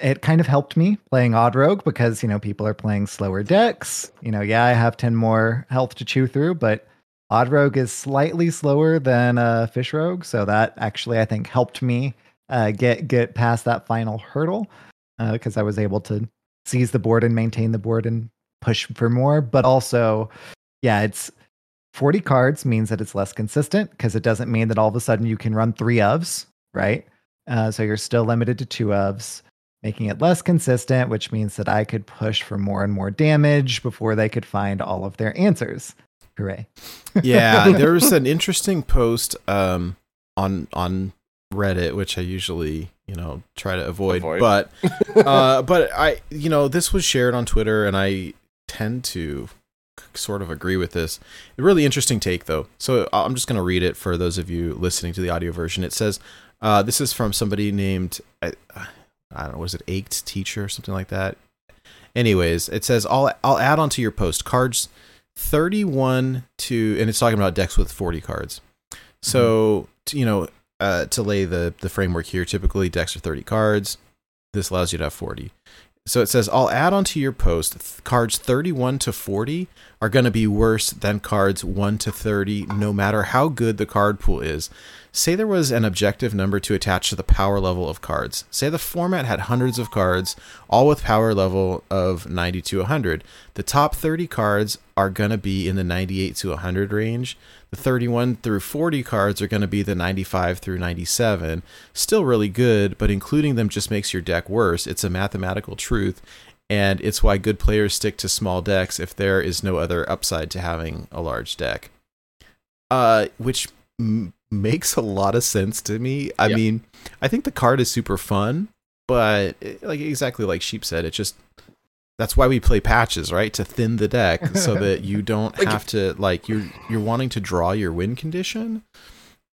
it kind of helped me playing Odd Rogue because you know people are playing slower decks. You know, yeah, I have ten more health to chew through, but Odd Rogue is slightly slower than uh, Fish Rogue, so that actually I think helped me uh, get get past that final hurdle because I was able to seize the board and maintain the board and push for more. But also, yeah, it's 40 cards means that it's less consistent because it doesn't mean that all of a sudden you can run three ofs, right? Uh, so you're still limited to two ofs, making it less consistent, which means that I could push for more and more damage before they could find all of their answers. Hooray. yeah, there was an interesting post um, on on Reddit, which I usually you know try to avoid, Avoid. but uh, but I you know this was shared on Twitter, and I tend to sort of agree with this. A really interesting take though. So I'm just going to read it for those of you listening to the audio version. It says, uh, "This is from somebody named I, I don't know, was it Ached Teacher or something like that." Anyways, it says, "I'll I'll add onto your post cards." 31 to and it's talking about decks with 40 cards so to, you know uh, to lay the the framework here typically decks are 30 cards this allows you to have 40 so it says i'll add onto your post th- cards 31 to 40 are going to be worse than cards 1 to 30 no matter how good the card pool is say there was an objective number to attach to the power level of cards. Say the format had hundreds of cards all with power level of 90 to 100 the top 30 cards are going to be in the 98 to 100 range. The 31 through 40 cards are going to be the 95 through 97 still really good but including them just makes your deck worse. It's a mathematical truth and it's why good players stick to small decks if there is no other upside to having a large deck. Uh which m- makes a lot of sense to me i Yeah. mean i think the card is super fun but it- like exactly like sheep said it's just that's why we play patches right to thin the deck so that you don't Like- have to like you're you're wanting to draw your win condition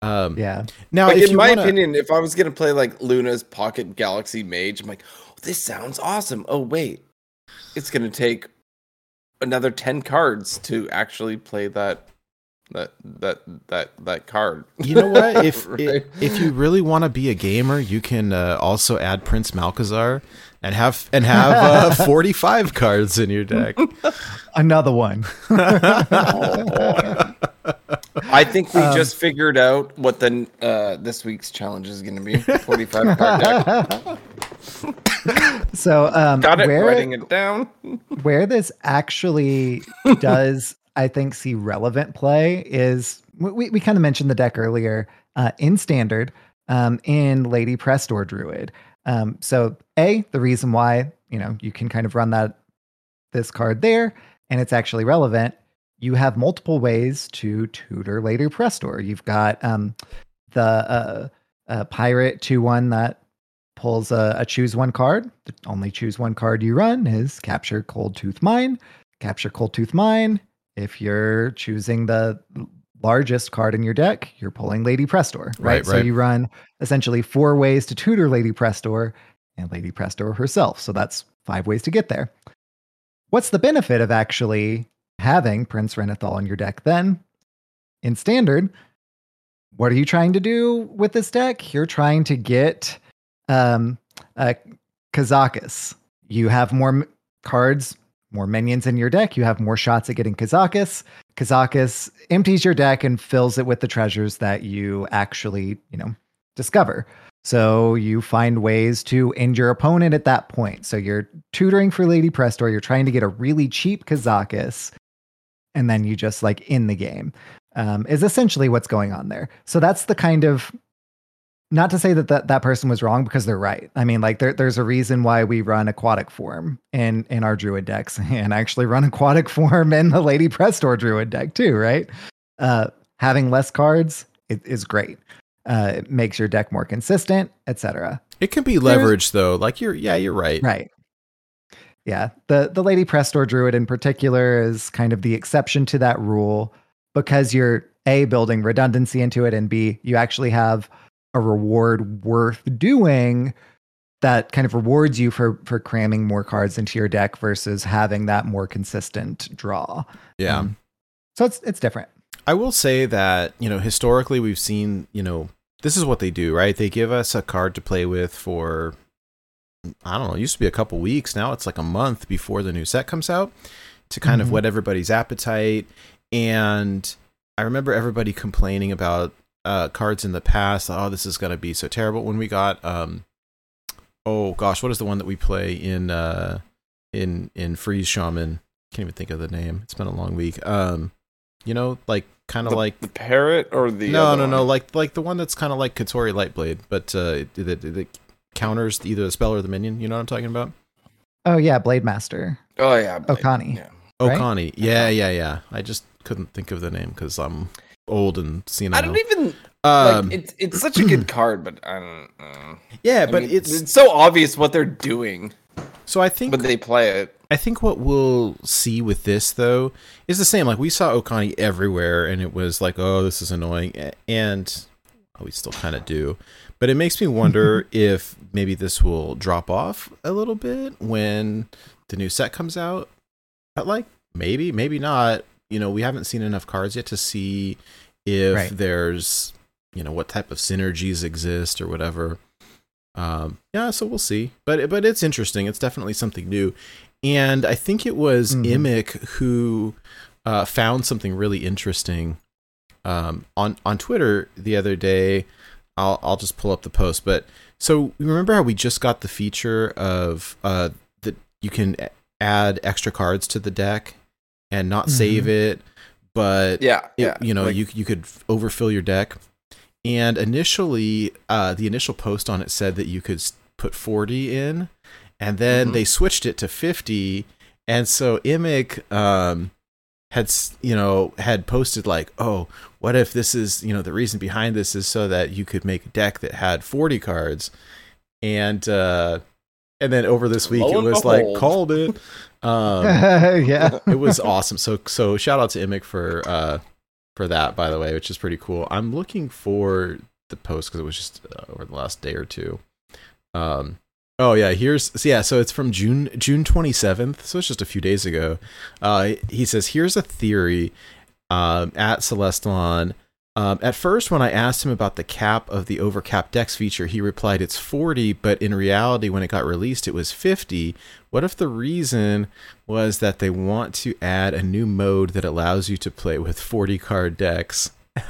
um Yeah. now Like, if in you my wanna, opinion, if I was gonna play like Luna's Pocket Galaxy Mage, I'm like, oh, this sounds awesome. Oh wait, it's gonna take another ten cards to actually play that that that that that card. you know what if Right. if you really want to be a gamer you can uh, also add prince Malchezaar and have and have uh, 45 cards in your deck Another one. I think we Um, just figured out what the uh, this week's challenge is gonna be. Forty five card deck. so um, Got it. where Writing it down. where this actually does i think see relevant play is we, we kind of mentioned the deck earlier uh, in standard um, in lady prestor druid um, so a the reason why you know you can kind of run that this card there and it's actually relevant you have multiple ways to tutor lady prestor you've got um, the uh, uh, pirate 2-1 that pulls a, a choose one card. The only choose one card you run is capture Coldtooth Mine. Capture Coldtooth Mine. If you're choosing the largest card in your deck, you're pulling Lady Prestor, right? Right, So right. you run essentially four ways to tutor Lady Prestor and Lady Prestor herself. So that's five ways to get there. What's the benefit of actually having Prince Renathal in your deck then? In standard, what are you trying to do with this deck? You're trying to get um, uh, Kazakus. You have more m- cards, more minions in your deck. You have more shots at getting Kazakus. Kazakus empties your deck and fills it with the treasures that you actually, you know, discover. So you find ways to end your opponent at that point. So you're tutoring for Lady Prestor. You're trying to get a really cheap Kazakus, and then you just like in the game. Um, is essentially what's going on there. So that's the kind of not to say that, that that person was wrong because they're right. I mean, like there, there's a reason why we run aquatic form in in our druid decks, and actually run aquatic form in the Lady Prestor druid deck too, right? Uh, having less cards is, is great. Uh, it makes your deck more consistent, etc. it can be leveraged though like you're yeah you're right Right. Yeah. The the Lady Prestor Druid in particular is kind of the exception to that rule because you're A building redundancy into it and B, you actually have a reward worth doing that kind of rewards you for for cramming more cards into your deck versus having that more consistent draw. yeah Um, so it's it's different. I will say that, you know, historically we've seen, you know, this is what they do, right? They give us a card to play with for I don't know, it used to be a couple weeks. Now it's like a month before the new set comes out to kind of Mhm. whet everybody's appetite. And I remember everybody complaining about uh, cards in the past. Oh, this is going to be so terrible. When we got, um, oh gosh, what is the one that we play in uh, in in Freeze Shaman? Can't even think of the name. It's been a long week. Um, you know, like kind of like the parrot or the no, other no, no, one? like like the one that's kind of like Kotori Lightblade, but uh, that that counters either the spell or the minion. You know what I'm talking about? Oh yeah, Blade Master. Oh yeah, Blade. Okani. Yeah. Right? Okani. Yeah, yeah, yeah. I just couldn't think of the name because I'm old and senile. I don't even Um, like it's it's such a good card, but I don't. Uh, yeah, I but mean, it's it's so obvious what they're doing so I think when they play it. I think what we'll see with this though is the same. Like we saw Okani everywhere, and it was like, oh, this is annoying, and oh, we still kind of do. But it makes me wonder if maybe this will drop off a little bit when the new set comes out. But like maybe, maybe not. You know, we haven't seen enough cards yet to see if Right. there's you know what type of synergies exist or whatever. Um, yeah, so we'll see. But but it's interesting. It's definitely something new. And I think it was Mhm. Imic who uh, found something really interesting um, on on Twitter the other day. I'll I'll just pull up the post. But so remember how we just got the feature of uh, that you can add extra cards to the deck and not save it, but Yeah, it- yeah. you know like- you you could overfill your deck and initially uh the initial post on it said that you could put 40 in and then Mhm. they switched it to 50 and so imic um had you know had posted like oh what if this is you know the reason behind this is so that you could make a deck that had 40 cards and uh, and then over this week Lo it and was like called it. Um, yeah. it was awesome. So so shout out to Imic for uh for that by the way, which is pretty cool. I'm looking for the post because it was just uh, over the last day or two. Um. Oh yeah, here's so yeah. So it's from June June 27th. So it's just a few days ago. Uh, he says here's a theory. Um, at Celestalon. Um, at first, when I asked him about the cap of the overcap dex feature, he replied it's 40, but in reality, when it got released, it was 50. What if the reason was that they want to add a new mode that allows you to play with 40 card decks?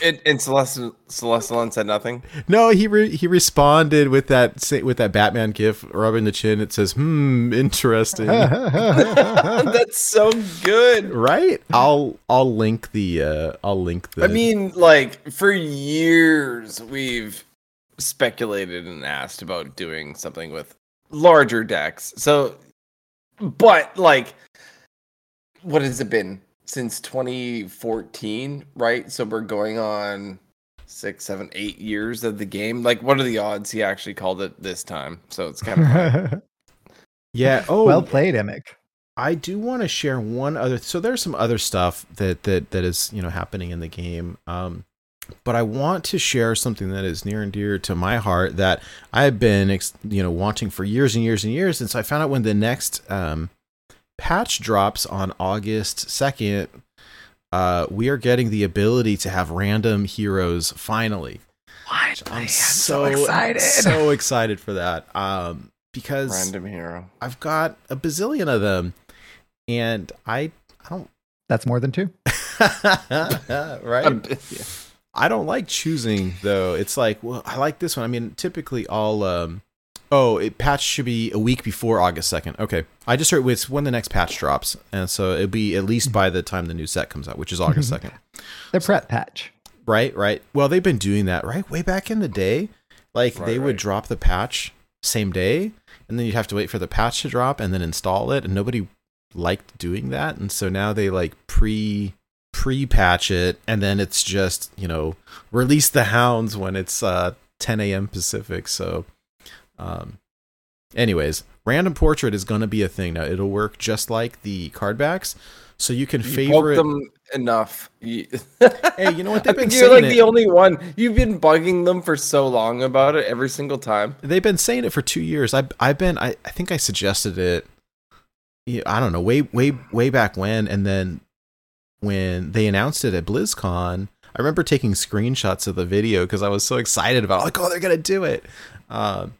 And, and Celestalon said nothing. no, he re- he responded with that with that Batman gif rubbing the chin. It says, "Hmm, interesting." That's so good. right? I'll I'll link the uh I'll link the I mean, like for years we've speculated and asked about doing something with larger decks. So, but like, what has it been since 2014? Right. So we're going on six, seven, eight years of the game. Like, what are the odds he actually called it this time? So it's kind of yeah. Oh, well played, Emic. I do want to share one other. So there's some other stuff that that that is you know happening in the game. Um, but I want to share something that is near and dear to my heart that I've been you know wanting for years and years and years. And so I found out when the next um, patch drops on August second, uh, we are getting the ability to have random heroes finally. What? I'm, I'm so, so excited. so excited for that. Um, because Random hero. I've got a bazillion of them, and I I don't That's more than two. right. A bit- yeah. I don't like choosing though. It's like, well, I like this one. I mean, typically I'll um oh, it patch should be a week before August 2nd. Okay. I just heard it's when the next patch drops. And so it'll be at least by the time the new set comes out, which is August 2nd. The prep patch. Right, right. Well, they've been doing that, right? Way back in the day. Like Right, they would drop the patch same day, and then you'd have to wait for the patch to drop and then install it, and nobody liked doing that. And so now they like pre pre patch it, and then it's just, you know, release the hounds when it's uh 10 a.m. Pacific. So um anyways, random portrait is gonna be a thing now. It'll work just like the card backs. So you can You favorite them enough. Hey, you know what? They've been you're like saying the only one. You've been bugging them for so long about it every single time. they've been saying it for two years. I I've been I, I think I suggested it. yeah, I don't know way way way back when, and then when they announced it at BlizzCon, I remember taking screenshots of the video because I was so excited about it. like oh they're gonna do it. Um,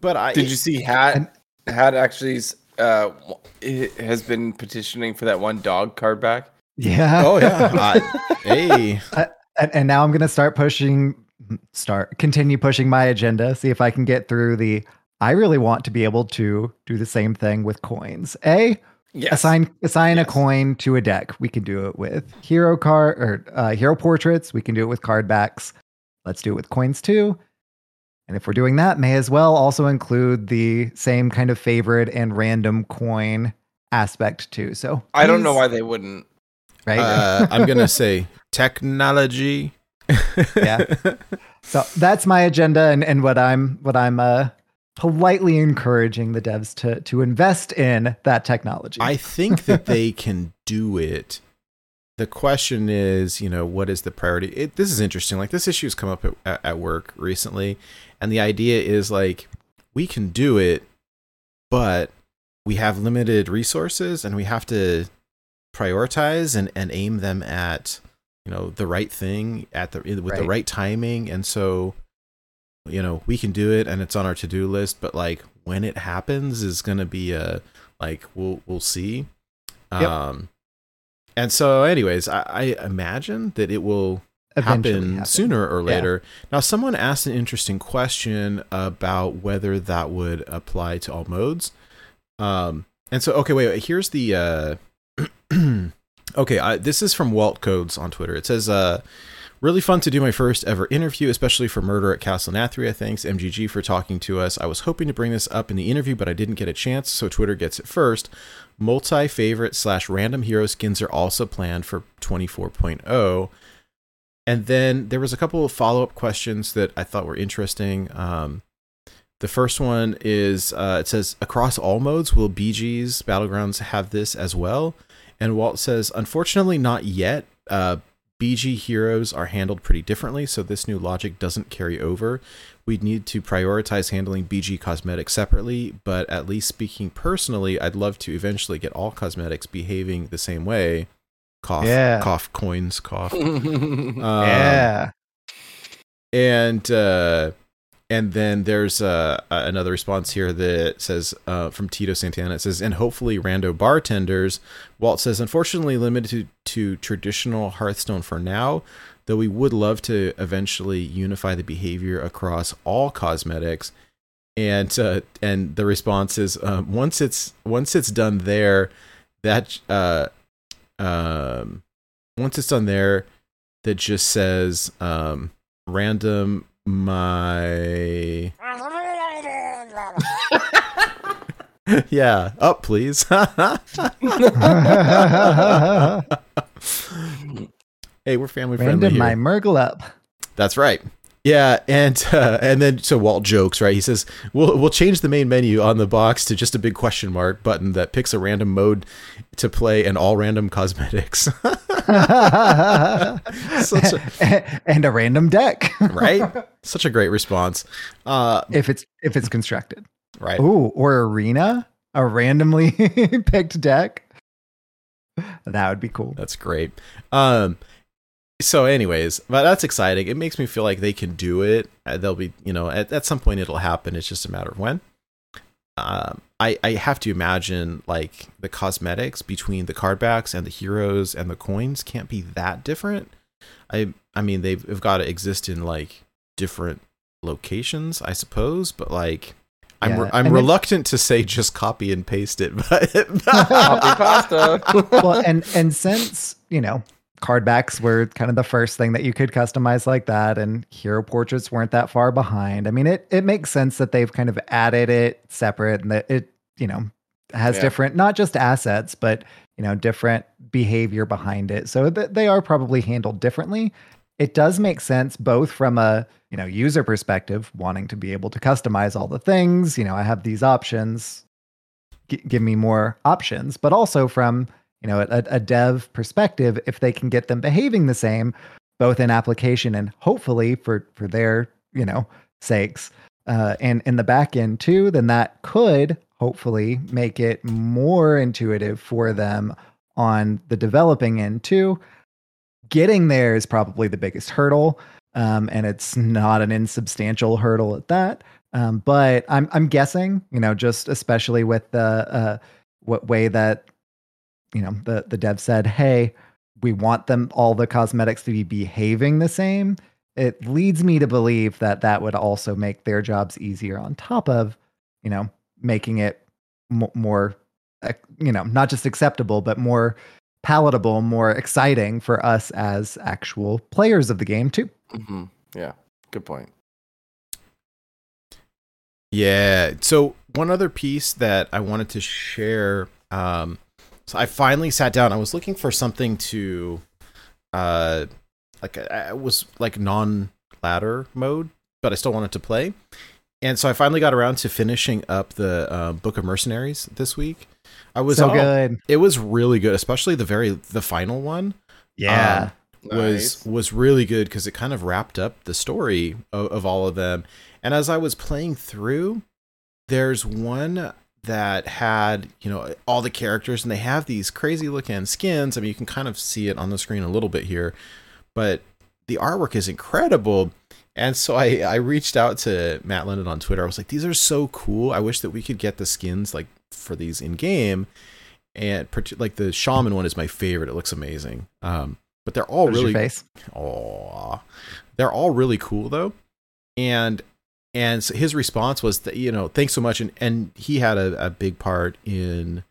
but I Did you see Hat? Hat actually uh, has been petitioning for that one dog card back. Yeah. Oh yeah, I, hey, and, and now I'm gonna start pushing, start continue pushing my agenda. See if I can get through the. I really want to be able to do the same thing with coins. A Yes. assign assign Yes. a coin to a deck. We can do it with hero card or uh, hero portraits. We can do it with card backs. Let's do it with coins too. And if we're doing that, may as well also include the same kind of favorite and random coin aspect too. So I don't know why they wouldn't. Right. uh, I'm gonna say technology. Yeah. So that's my agenda and, and what I'm what I'm uh politely encouraging the devs to to invest in that technology. I think that they can do it. The question is, you know, what is the priority? It, this is interesting. Like this issue has come up at, at, work recently, and the idea is like we can do it, but we have limited resources, and we have to prioritize and, and aim them at you know the right thing at the with the Right. right timing, and so you know we can do it, and it's on our to do list. But like when it happens is going to be a like we'll we'll see. Yep. Um, and so, anyways, I, I imagine that it will happen, happen. sooner or Yeah. later. Now, someone asked an interesting question about whether that would apply to all modes. Um, and so, okay, wait, wait here's the. Uh, okay, I, this is from Walt Codes on Twitter. It says, uh, Really fun to do my first ever interview, especially for Murder at Castle Nathria. Thanks, MGG, for talking to us. I was hoping to bring this up in the interview, but I didn't get a chance, so Twitter gets it first. Multi favorite slash random hero skins are also planned for 24.0. and then there was a couple of follow up questions that I thought were interesting. Um, the first one is uh, it says across all modes will BG's battlegrounds have this as well, and Walt says unfortunately not yet. Uh, BG heroes are handled pretty differently, so this new logic doesn't carry over. We'd need to prioritize handling BG cosmetics separately, but at least speaking personally, I'd love to eventually get all cosmetics behaving the same way. Cough, Yeah. cough, coins, cough. Um, yeah. and uh, and then there's uh, another response here that says uh, from Tito Santana. It says, and hopefully rando bartenders. Walt says, unfortunately limited to, to traditional Hearthstone for now, though we would love to eventually unify the behavior across all cosmetics. And uh, and the response is um, once it's once it's done there, that uh, um, once it's done there, that just says um, random my yeah up please hey we're family friendly here. my Murgle up. That's right. Yeah, and uh, and then so Walt jokes, right? He says, "We'll we'll change the main menu on the box to just a big question mark button that picks a random mode to play and all random cosmetics." Such a, and a random deck right? Such a great response. Uh, if it's if it's constructed. right. Ooh, or arena, a randomly picked deck. That would be cool. That's great. Um, so, anyways, but that's exciting. It makes me feel like they can do it. Uh, They'll be, you know, at, at some point it'll happen. It's just a matter of when. Um, I I have to imagine like the cosmetics between the card backs and the heroes and the coins can't be that different. I I mean they've, they've got to exist in like different locations, I suppose, but like. I'm, Yeah, re- I'm and then- reluctant to say just copy and paste it, but Copy pasta. well, and and since you know card backs were kind of the first thing that you could customize like that, and hero portraits weren't that far behind. I mean, it it makes sense that they've kind of added it separate and that it you know has Yeah. different not just assets but you know different behavior behind it. So that they are probably handled differently. It does make sense both from a you know user perspective, wanting to be able to customize all the things. You know, I have these options. G- give me more options, but also from you know a, a dev perspective, if they can get them behaving the same, both in application and hopefully for for their you know sakes, uh, and in the back end too, then that could hopefully make it more intuitive for them on the developing end too. Getting there is probably the biggest hurdle, um, and it's not an insubstantial hurdle at that. Um, but I'm I'm guessing, you know, just especially with the uh, what way that you know the the dev said, hey, we want them all the cosmetics to be behaving the same. It leads me to believe that that would also make their jobs easier on top of, you know, making it mo- more, uh, you know, not just acceptable but more palatable, more exciting for us as actual players of the game too. hmm Yeah, good point. Yeah. So one other piece that I wanted to share. Um, so I finally sat down. I was looking for something to, uh, like I I was like non ladder mode, but I still wanted to play. And so I finally got around to finishing up the uh, Book of Mercenaries this week. I was so all- good. It was really good, especially the very the final one Yeah. was was really good because it kind of wrapped up the story of, of all of them. And as I was playing through, there's one that had you know all the characters, and they have these crazy looking skins. I mean, you can kind of see it on the screen a little bit here, but the artwork is incredible. And so I, I reached out to Matt London on Twitter. I was like, these are so cool. I wish that we could get the skins like for these in game. And like the shaman one is my favorite. It looks amazing. Um, but they're all really face? Aw. They're all really cool though. And and so his response was that, you know, thanks so much. And and he had a, a big part in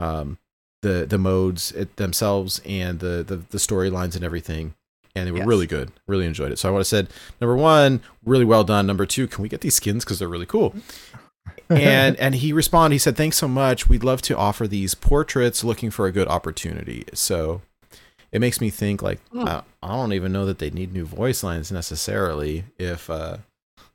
um the the modes it themselves and the the, the storylines and everything. And they were Yes. really good. Really enjoyed it. So I would have said, number one, really well done. Number two, can we get these skins? Because they're really cool. and and he responded, he said, Thanks so much. We'd love to offer these portraits looking for a good opportunity. So it makes me think like Hmm. I, I don't even know that they need new voice lines necessarily if uh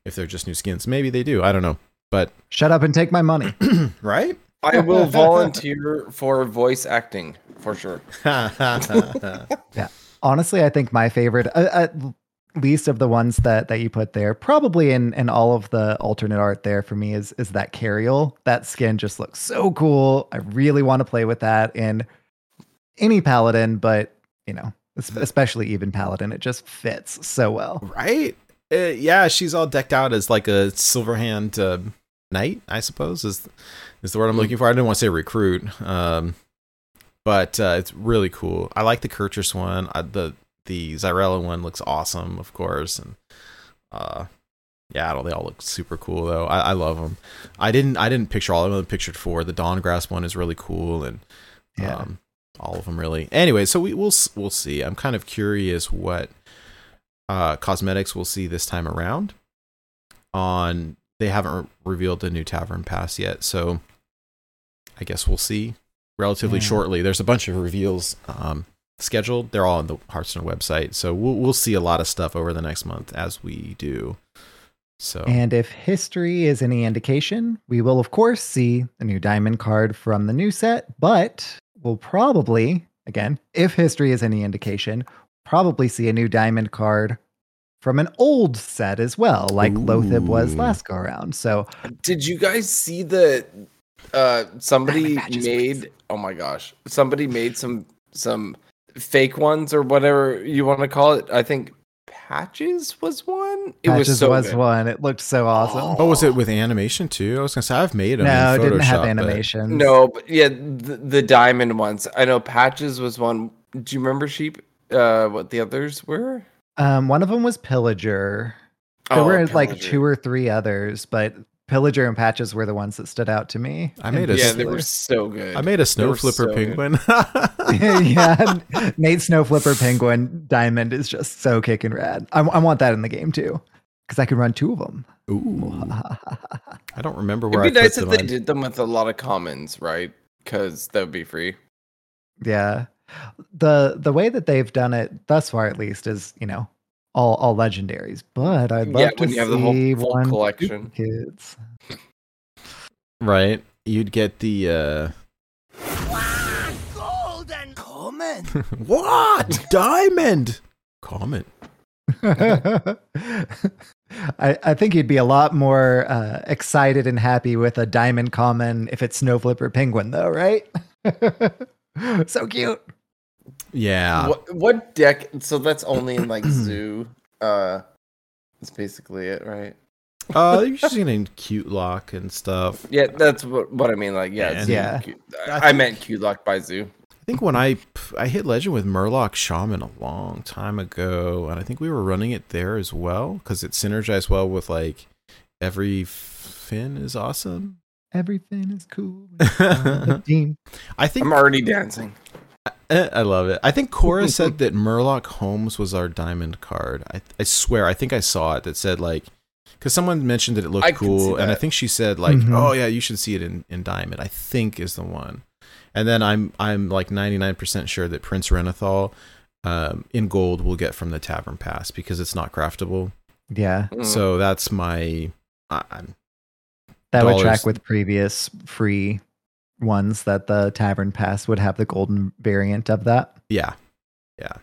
if they're just new skins. Maybe they do. I don't know. But Shut up and take my money. right? I will volunteer for voice acting for sure. Yeah. Honestly, I think my favorite, uh, at least of the ones that that you put there, probably in in all of the alternate art there for me is is that Cariel. That skin just looks so cool. I really want to play with that in any paladin, but you know, especially even paladin, it just fits so well. right? Uh, yeah, she's all decked out as like a Silverhand uh, knight, I suppose is is the word I'm looking for. I didn't want to say recruit, um, but uh, it's really cool. I like the Kurtrus one. I, the the Zyrella one looks awesome, of course, and uh, yeah, I don't- they all look super cool though. I, I love them. I didn't I didn't picture all of them. I pictured four. The Dawngrasp one is really cool, and Yeah. um, all of them really. Anyway, so we we'll we'll see. I'm kind of curious what uh, cosmetics we'll see this time around. On they haven't re- revealed the new tavern pass yet, so I guess we'll see relatively Yeah. shortly. There's a bunch of reveals um, scheduled. They're all on the Hearthstone website, so we'll we'll see a lot of stuff over the next month as we do. So And if history is any indication, we will of course see a new diamond card from the new set, but we'll probably, again, if history is any indication, probably see a new diamond card from an old set as well, like Lothib was last go around. So Did you guys see the uh somebody Diamond made please. oh my gosh. Somebody made some some fake ones or whatever you want to call it. I think patches was one. It Patches was so was one. It looked so awesome. oh, was it with animation too? I was gonna say I've made them. no, in it didn't have Photoshop, but- animation. No, but yeah, the, the diamond ones. I know patches was one. Do you remember sheep? Uh, what the others were? Um, one of them was Pillager. There Oh, were like two or three others, but Pillager and Patches were the ones that stood out to me. I made a Yeah, they particular. were so good. I made a snow flipper so penguin. yeah, Nate Snow Flipper Penguin Diamond is just so kicking rad. I, I want that in the game too, because I can run two of them. Ooh, I don't remember where It'd be I nice put if them. they on- did them with a lot of commons, right? Because that would be free. yeah, the the way that they've done it thus far, at least, is you know all all legendaries. But I'd love Yeah, to when you have the whole see full one collection. kids. Right, you'd get the uh Golden Common. what diamond comment. I, I think you'd be a lot more uh, excited and happy with a diamond common if it's Snow Flipper Penguin, though, right? so cute. Yeah, What what deck? So that's only in like zoo. Uh, that's basically it, right? uh, you're just getting cute lock and stuff. Yeah, that's what what I mean. Like, yeah, And- zoo, Yeah. Q- I I, I meant cute Lock by Zoo. I think when I I hit legend with Murloc Shaman a long time ago, and I think we were running it there as well because it synergized well with like every fin is awesome. Everything is cool. when you're on the team. I think I'm already dancing. Eh, I love it. I think Cora said that Murloc Holmes was our diamond card. I, I swear, I think I saw it that said like, because someone mentioned that it looked I cool, and I think she said like, Mhm. oh yeah, you should see it in, in diamond. I think is the one. And then I'm I'm like 99% sure that Prince Renathal um, in gold will get from the Tavern Pass because it's not craftable. Yeah, Mm. So that's my. I, I'm that would track with previous free ones that the Tavern Pass would have the golden variant of that. Yeah. Yeah.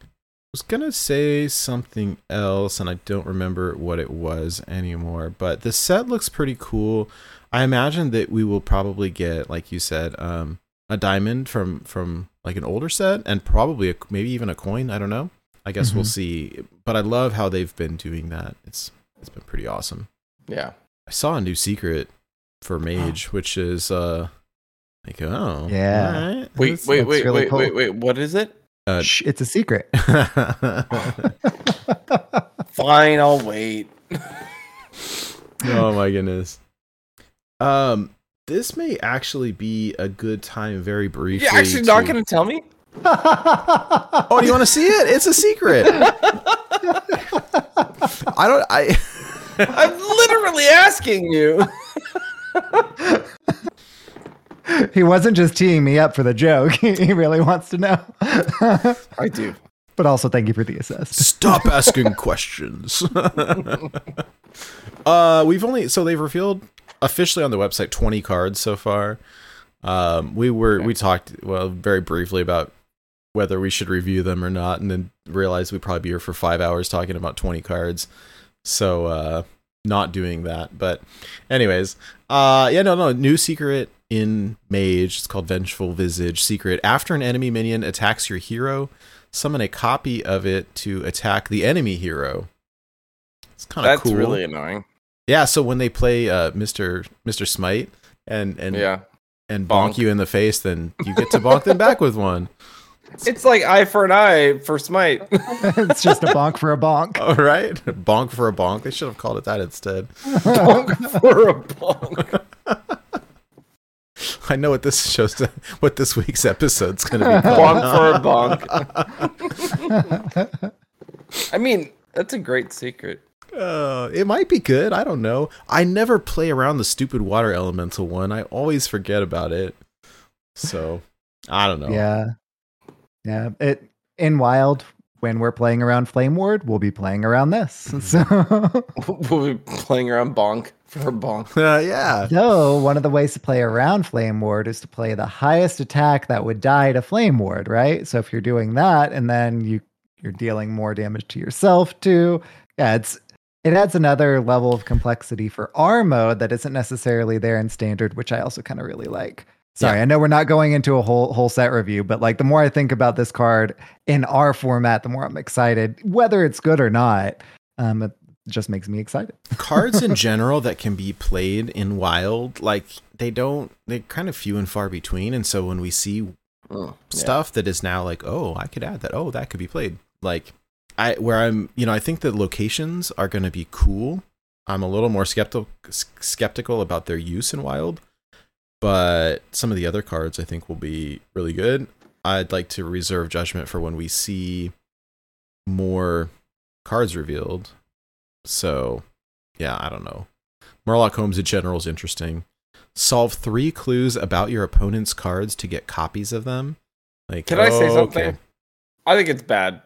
I was going to say something else and I don't remember what it was anymore, but the set looks pretty cool. I imagine that we will probably get like you said um a diamond from from like an older set and probably a, maybe even a coin, I don't know. I guess we'll Mhm. see, but I love how they've been doing that. It's it's been pretty awesome. yeah. I saw a new secret for mage which is uh like oh Yeah. alright. Wait, That's- wait, that's wait, really wait, cool. wait, wait. What is it? Uh, Shh, it's a secret. Fine, I'll wait. oh my goodness. Um, this may actually be a good time, very briefly. You're actually not to- going to tell me? Oh, do you want to see it? It's a secret. I don't. I. I'm literally asking you. he wasn't just teeing me up for the joke. he really wants to know. I do. but also, thank you for the assist. Stop asking questions. uh, we've only so they've revealed officially on the website 20 cards so far. Um, we were we talked well very briefly about whether we should review them or not, and then realized we'd probably be here for five hours talking about 20 cards. So uh, not doing that. But anyways, uh, yeah, no, no, new secret in Mage. It's called Vengeful Visage Secret. After an enemy minion attacks your hero, summon a copy of it to attack the enemy hero. It's kind of That's cool. really annoying. yeah. So when they play uh, Mister Mister Smite and and Yeah. and bonk, Bonk. you in the face, then you get to bonk them back with one. It's like eye for an eye for smite. it's just a bonk for a bonk. All right, bonk for a bonk. They should have called it that instead. bonk for a bonk. I know what this shows. What this week's episode's going to be. Bonk for a bonk. I mean, that's a great secret. Uh, it might be good. I don't know. I never play around the stupid water elemental one. I always forget about it. So I don't know. Yeah. Yeah. It in wild when we're playing around Flame Ward, we'll be playing around this. So We'll be playing around bonk for bonk. Uh, yeah. though one of the ways to play around Flame Ward is to play the highest attack that would die to Flame Ward, right? So if you're doing that and then you you're dealing more damage to yourself too. Yeah, it's it adds another level of complexity for our mode that isn't necessarily there in standard, which I also kind of really like. Sorry, Yeah. I know we're not going into a whole whole set review, but like the more I think about this card in our format, the more I'm excited, whether it's good or not. Um, it just makes me excited. Cards in general that can be played in wild, like they don't, they're kind of few and far between. And so when we see yeah. stuff that is now like, oh, I could add that. Oh, that could be played. Like I where I'm, you know, I think the locations are going to be cool. I'm a little more skeptical skeptical about their use in wild, but some of the other cards I think will be really good. I'd like to reserve judgment for when we see more cards revealed. So, yeah, I don't know. Murloc Holmes in general is interesting. Solve three clues about your opponent's cards to get copies of them. Like, Can I say oh, something? okay. I think it's bad.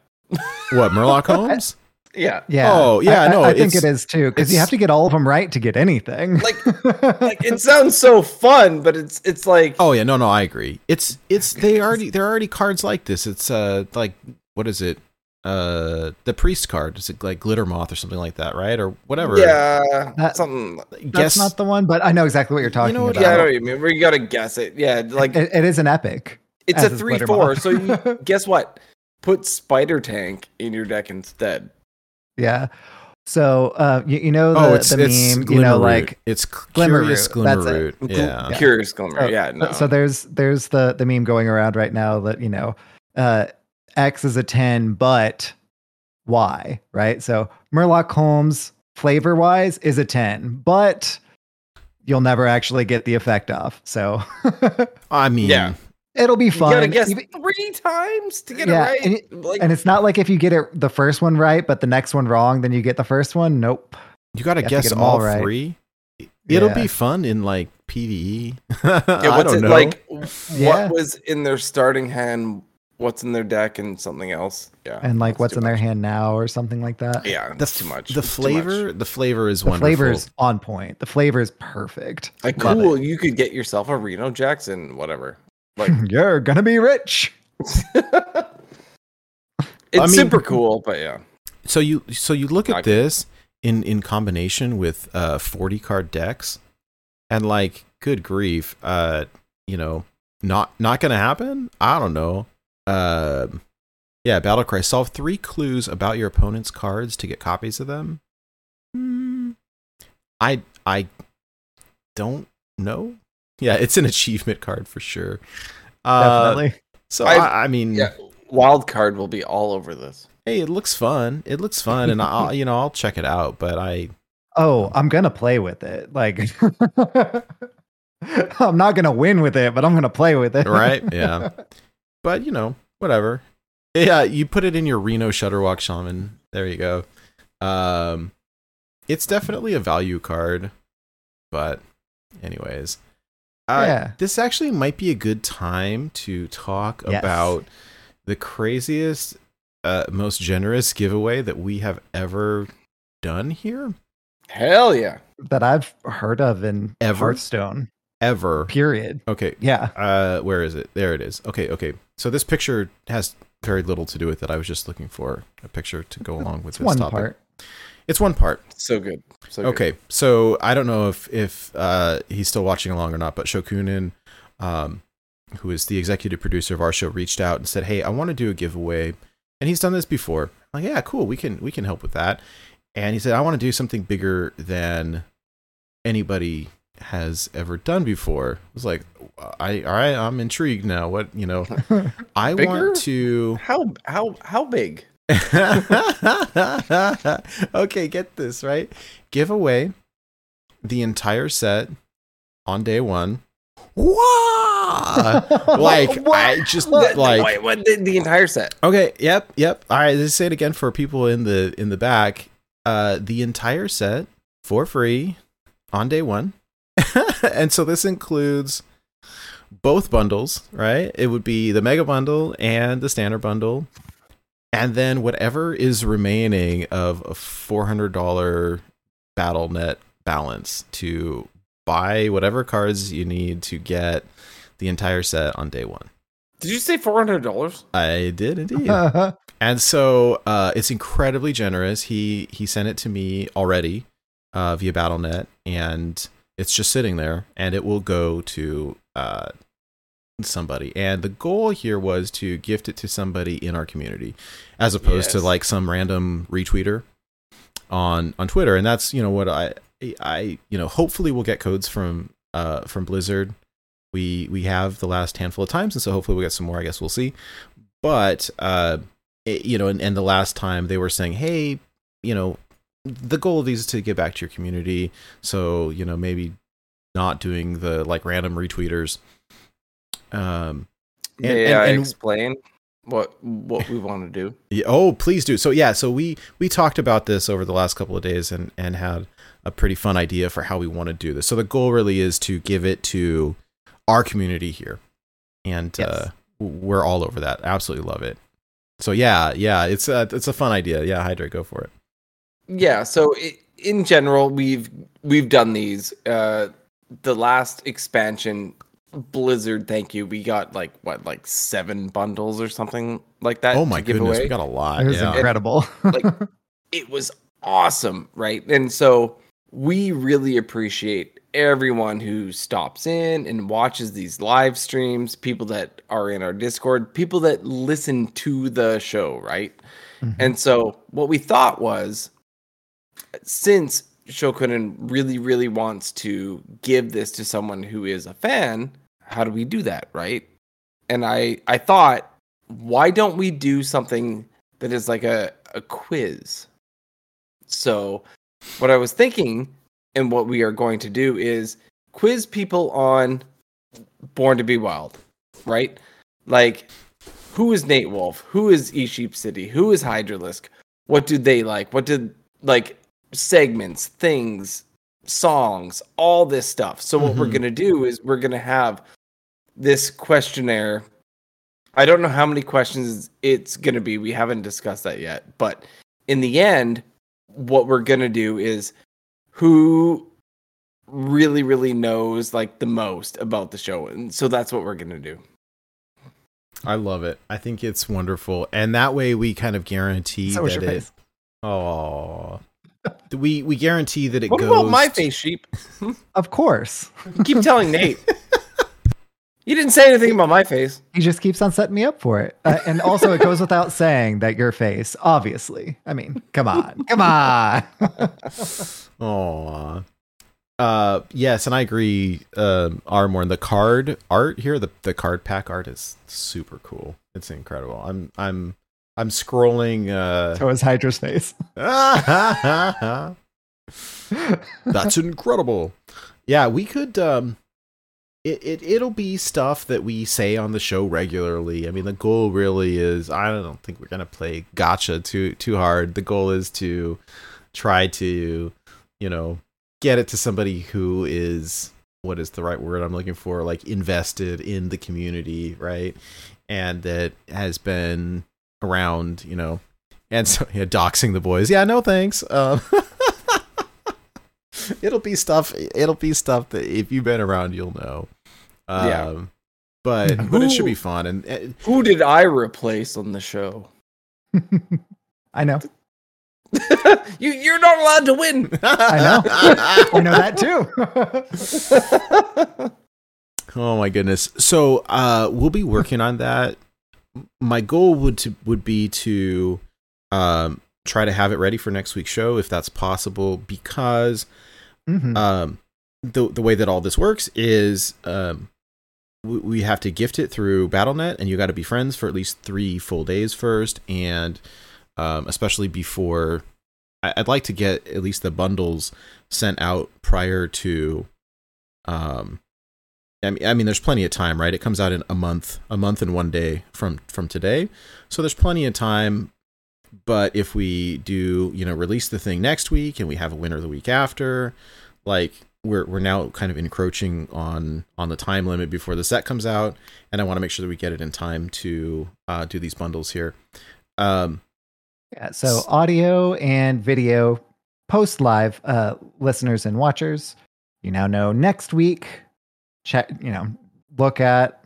What Murloc Holmes? Yeah. Yeah. Oh, yeah, I, I- no, I, think it's- too because you have to get all of them right to get anything. Like, like it sounds so fun, but it's it's like oh yeah, no, no, I agree. It's it's they already there are already cards like this. It's uh like what is it? Uh, the priest card is it like glitter moth or something like that, right? Or whatever. yeah, That- something. That's Guess not the one, but I know exactly what you're talking know what, about. Yeah, I know what you mean. Where you gotta guess it. Yeah, like it, it is an epic. it's a three four. So you guess what? Put spider tank in your deck instead. Yeah. So uh, you, you know the, oh, it's the it's meme, you know, Glimmerroot. like it's Glimmer curious Root, that's glimmer it. root. Gl- Yeah. Curious glimmer. So- yeah, no. so there's there's the the meme going around right now that you know uh, X is a ten, but Y, right? So Murloc Holmes flavor wise is a ten, but you'll never actually get the effect off. So I mean, Yeah. It'll be fun. you gotta guess Even- three times to get Yeah, it right. and it- like, and it's not like if you get it the first one right, but the next one wrong, then you get the first one. Nope. you got to You have to guess get 'em all all right. three. It'll Yeah. be fun in like PVE. yeah, I don't it know. like? Yeah. What was in their starting hand? What's in their deck and something else? Yeah, And like what's too in their hand now or something like that. Yeah, that's too much. The It's too much. flavor, the flavor is The wonderful. flavor's on point. The flavor is perfect. Like Love cool, you could get yourself a Reno Jackson, whatever. Like You're gonna be rich. it's mean- super cool, but yeah. So you so you look at I- this in in combination with uh 40 card decks and like good grief uh you know not not going to happen? I don't know. Um yeah, battle cry solve 3 clues about your opponent's cards to get copies of them. Hmm. I I don't know. Yeah, it's an achievement card for sure. Uh, Definitely. So I've- I, I mean, Yeah, wild card will be all over this. hey, it looks fun. It looks fun, and I'll you know I'll check it out. But I Oh, I'm gonna play with it. Like I'm not gonna win with it, but I'm gonna play with it. right, yeah. But you know, whatever. Yeah, you put it in your Reno Shudderwock Shaman. There you go. Um, it's definitely a value card, but anyways, Uh, Yeah. This actually might be a good time to talk Yes. about the craziest, uh, most generous giveaway that we have ever done here. Hell yeah. That I've heard of in Ever? Hearthstone. Ever. Period. Okay. Yeah. Uh, where is it? There it is. Okay. Okay. So this picture has very little to do with it. I was just looking for a picture to go along with It's this one topic. part. It's one part. So good. So good. Okay, so I don't know if if uh, he's still watching along or not, but Shokunin, um, who is the executive producer of our show, reached out and said, "Hey, I want to do a giveaway," and he's done this before. I'm like, yeah, cool, we can we can help with that. And he said, "I want to do something bigger than anybody has ever done before." I was like, "I all right, I'm intrigued now. What you know? I want to." How how how big? okay, get this right. Give away the entire set on day one. Wow! like I just What? like Wait, what the, the entire set? okay, yep, yep. All right, let's say it again for people in the in the back. Uh, the entire set for free on day one, and so this includes both bundles, right? It would be the mega bundle and the standard bundle, and then whatever is remaining of a four hundred dollar battle net balance to buy whatever cards you need to get the entire set on day one. Did you say four hundred dollars? I did indeed. And so uh, it's incredibly generous. He he sent it to me already uh, via BattleNet, and it's just sitting there, and it will go to uh, somebody. And the goal here was to gift it to somebody in our community, as opposed to like some random retweeter on on Twitter. And that's you know what I I you know hopefully we'll get codes from uh from Blizzard. We we have the last handful of times, and so hopefully we'll get some more. I guess we'll see. But uh, it- you know, and, and the last time they were saying, hey, you know, the goal of these is to give back to your community. So you know, maybe not doing the like random retweeters. Um. And- May and- I and- explain what what we want to do? Yeah, oh, please do. So yeah, so we we talked about this over the last couple of days and and had a pretty fun idea for how we want to do this. So the goal really is to give it to our community here, and Yes. uh, we're all over that. Absolutely love it. So yeah, yeah, it's a it's a fun idea. Yeah, Hydra, go for it. Yeah. So i in general, we've we've done these. Uh, the last expansion, Blizzard. Thank you. We got like what, like seven bundles or something like that. oh my to give goodness, away. we got a lot. It was yeah. incredible. like it was awesome, right? And so we really appreciate everyone who stops in and watches these live streams, people that are in our Discord, people that listen to the show, right? Mhm. And so what we thought was since Shokunin really, really wants to give this to someone who is a fan, how do we do that, right? And I I thought, why don't we do something that is like a, a quiz? So what I was thinking and what we are going to do is quiz people on Born to Be Wild, right? Like who is Nate Wolf? Who is E Sheep City? Who is Hydralisk? What do they like? What did like segments, things, songs, all this stuff. So what we're Mhm. gonna do is we're gonna have this questionnaire. I don't know how many questions it's gonna be. We haven't discussed that yet. But in the end, what we're gonna do is who really, really knows like the most about the show. And so that's what we're gonna do. I love it. I think it's wonderful, and that way we kind of guarantee So that it. face. Oh, we we guarantee that it What goes. about my face, sheep? Of course. You keep telling Nate. You didn't say anything about my face. He just keeps on setting me up for it. Uh, and also, it goes without saying that your face, obviously. I mean, come on. Come on. Oh, uh, yes, and I agree. Um, Armorn, the card art here, the the card pack art is super cool. It's incredible. I'm I'm I'm scrolling. Uh, so is Hydra's face. That's incredible. Yeah, we could. Um, it, it it'll be stuff that we say on the show regularly. I mean, the goal really is. I don't think we're gonna play gotcha too too hard. The goal is to try to, you know, get it to somebody who is what is the right word I'm looking for? Like invested in the community, right? And that has been around, you know, and so yeah, doxing the boys. Yeah, no thanks. Um, it'll be stuff. It'll be stuff that if you've been around, you'll know. Um, Yeah. But but it should be fun and. uh, Who did I replace on the show? I know. you you're not allowed to win. I know. I know that too. Oh my goodness. So uh we'll be working on that. My goal would to would be to um try to have it ready for next week's show if that's possible because Mhm. um the the way that all this works is um we, we have to gift it through BattleNet and you got to be friends for at least 3 full days first and um especially before I, I'd like to get at least the bundles sent out prior to um I mean, I mean, there's plenty of time, right? It comes out in a month, a month and one day from from today, so there's plenty of time. But if we do, you know, release the thing next week and we have a winner the week after, like we're we're now kind of encroaching on on the time limit before the set comes out, and I want to make sure that we get it in time to uh, do these bundles here. Um, Yeah, so audio and video post live uh, listeners and watchers. You now know next week. Check, you know, look at,